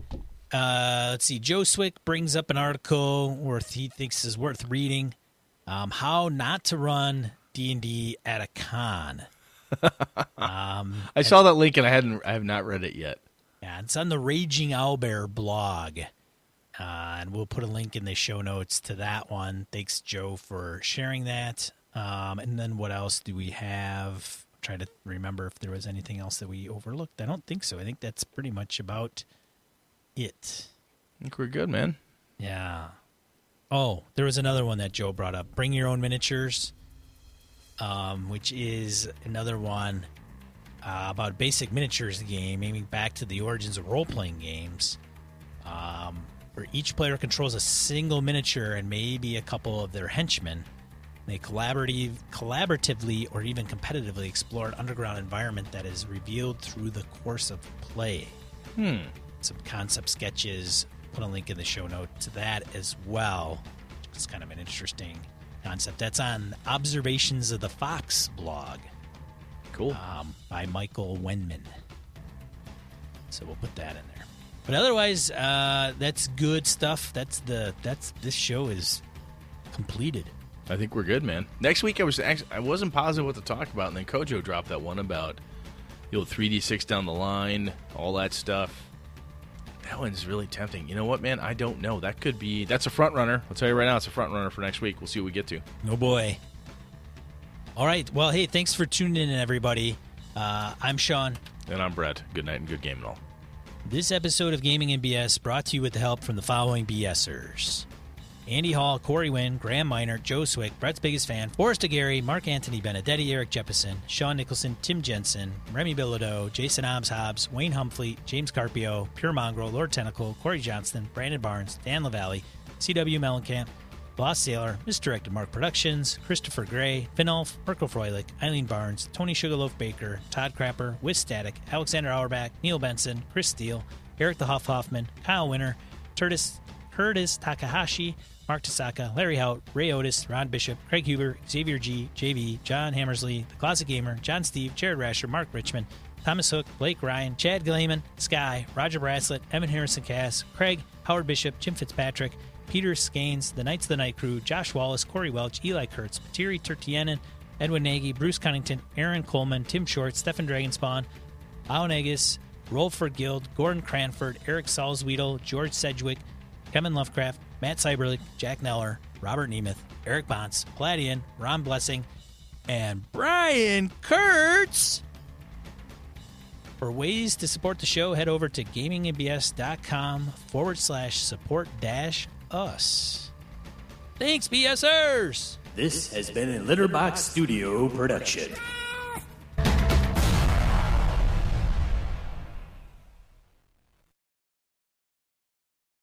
Uh let's see. Joe Swick brings up an article worth he thinks is worth reading. Um how not to run D&D at a con. um I saw that link and I hadn't. I have not read it yet. yeah, it's on the Raging Owlbear blog. Uh, and we'll put a link in the show notes to that one. Thanks, Joe, for sharing that. Um, and then what else do we have? I'm trying to remember if there was anything else that we overlooked. I don't think so. I think that's pretty much about it. I think we're good, man. Yeah. Oh, there was another one that Joe brought up. Bring your own miniatures, um, which is another one uh, about basic miniatures game, aiming back to the origins of role playing games, um, where each player controls a single miniature and maybe a couple of their henchmen. They collaborative, collaboratively or even competitively explore an underground environment that is revealed through the course of play Hmm. Some concept sketches. Put a link in the show note to that as well. It's kind of an interesting concept. That's on Observations of the Fox blog Cool. um, by Michael Wenman. So we'll put that in there. But otherwise, uh, that's good stuff. That's the that's this show is completed. I think we're good, man. Next week, I was actually, I wasn't positive what to talk about, and then Kojo dropped that one about the old 3d6 down the line, all that stuff. That one's really tempting. You know what, man? I don't know. That could be. That's a front runner. I'll tell you right now, it's a front runner for next week. We'll see what we get to. Oh boy. All right. Well, hey, thanks for tuning in, everybody. Uh, I'm Sean. And I'm Brett. Good night and good game and all. This episode of Gaming and BS brought to you with the help from the following BSers. Andy Hall, Corey Wynn, Graham Miner, Joe Swick, Brett's biggest fan, Forrest Aguirre, Mark Anthony Benedetti, Eric Jeppesen, Sean Nicholson, Tim Jensen, Remy Bilodeau, Jason Hobbs Hobbs, Wayne Humphrey, James Carpio, Pure Mongrel, Lord Tentacle, Corey Johnston, Brandon Barnes, Dan LaValle, CW Mellencamp, Lost Sailor, Misdirected Mark Productions, Christopher Gray, Finolf, Mirko Froelich, Eileen Barnes, Tony Sugarloaf Baker, Todd Crapper, Wiz Static, Alexander Auerbach, Neil Benson, Chris Steele, Eric the Huff Hoffman, Kyle Winner, Curtis, Curtis Takahashi, Mark Tasaka, Larry Hout, Ray Otis, Ron Bishop, Craig Huber, Xavier G, JV, John Hammersley, The Closet Gamer, John Steve, Jared Rasher, Mark Richmond, Thomas Hook, Blake Ryan, Chad Gleeman, Sky, Roger Braslett, Evan Harrison Cass, Craig, Howard Bishop, Jim Fitzpatrick, Peter Skanes, The Knights of the Night Crew, Josh Wallace, Corey Welch, Eli Kurtz, Patiri Tertianen, Edwin Nagy, Bruce Cunnington, Aaron Coleman, Tim Short, Stefan Dragonspawn, Ao Negus, Rolford Guild, Gordon Cranford, Eric Salzwedel, George Sedgwick, Kevin Lovecraft, Matt Cyberlick, Jack Neller, Robert Nemeth, Eric Bonts, Pladian, Ron Blessing, and Brian Kurtz. For ways to support the show, head over to gamingandbs.com forward slash support dash us. Thanks, BSers. This has been a Litterbox Studio production.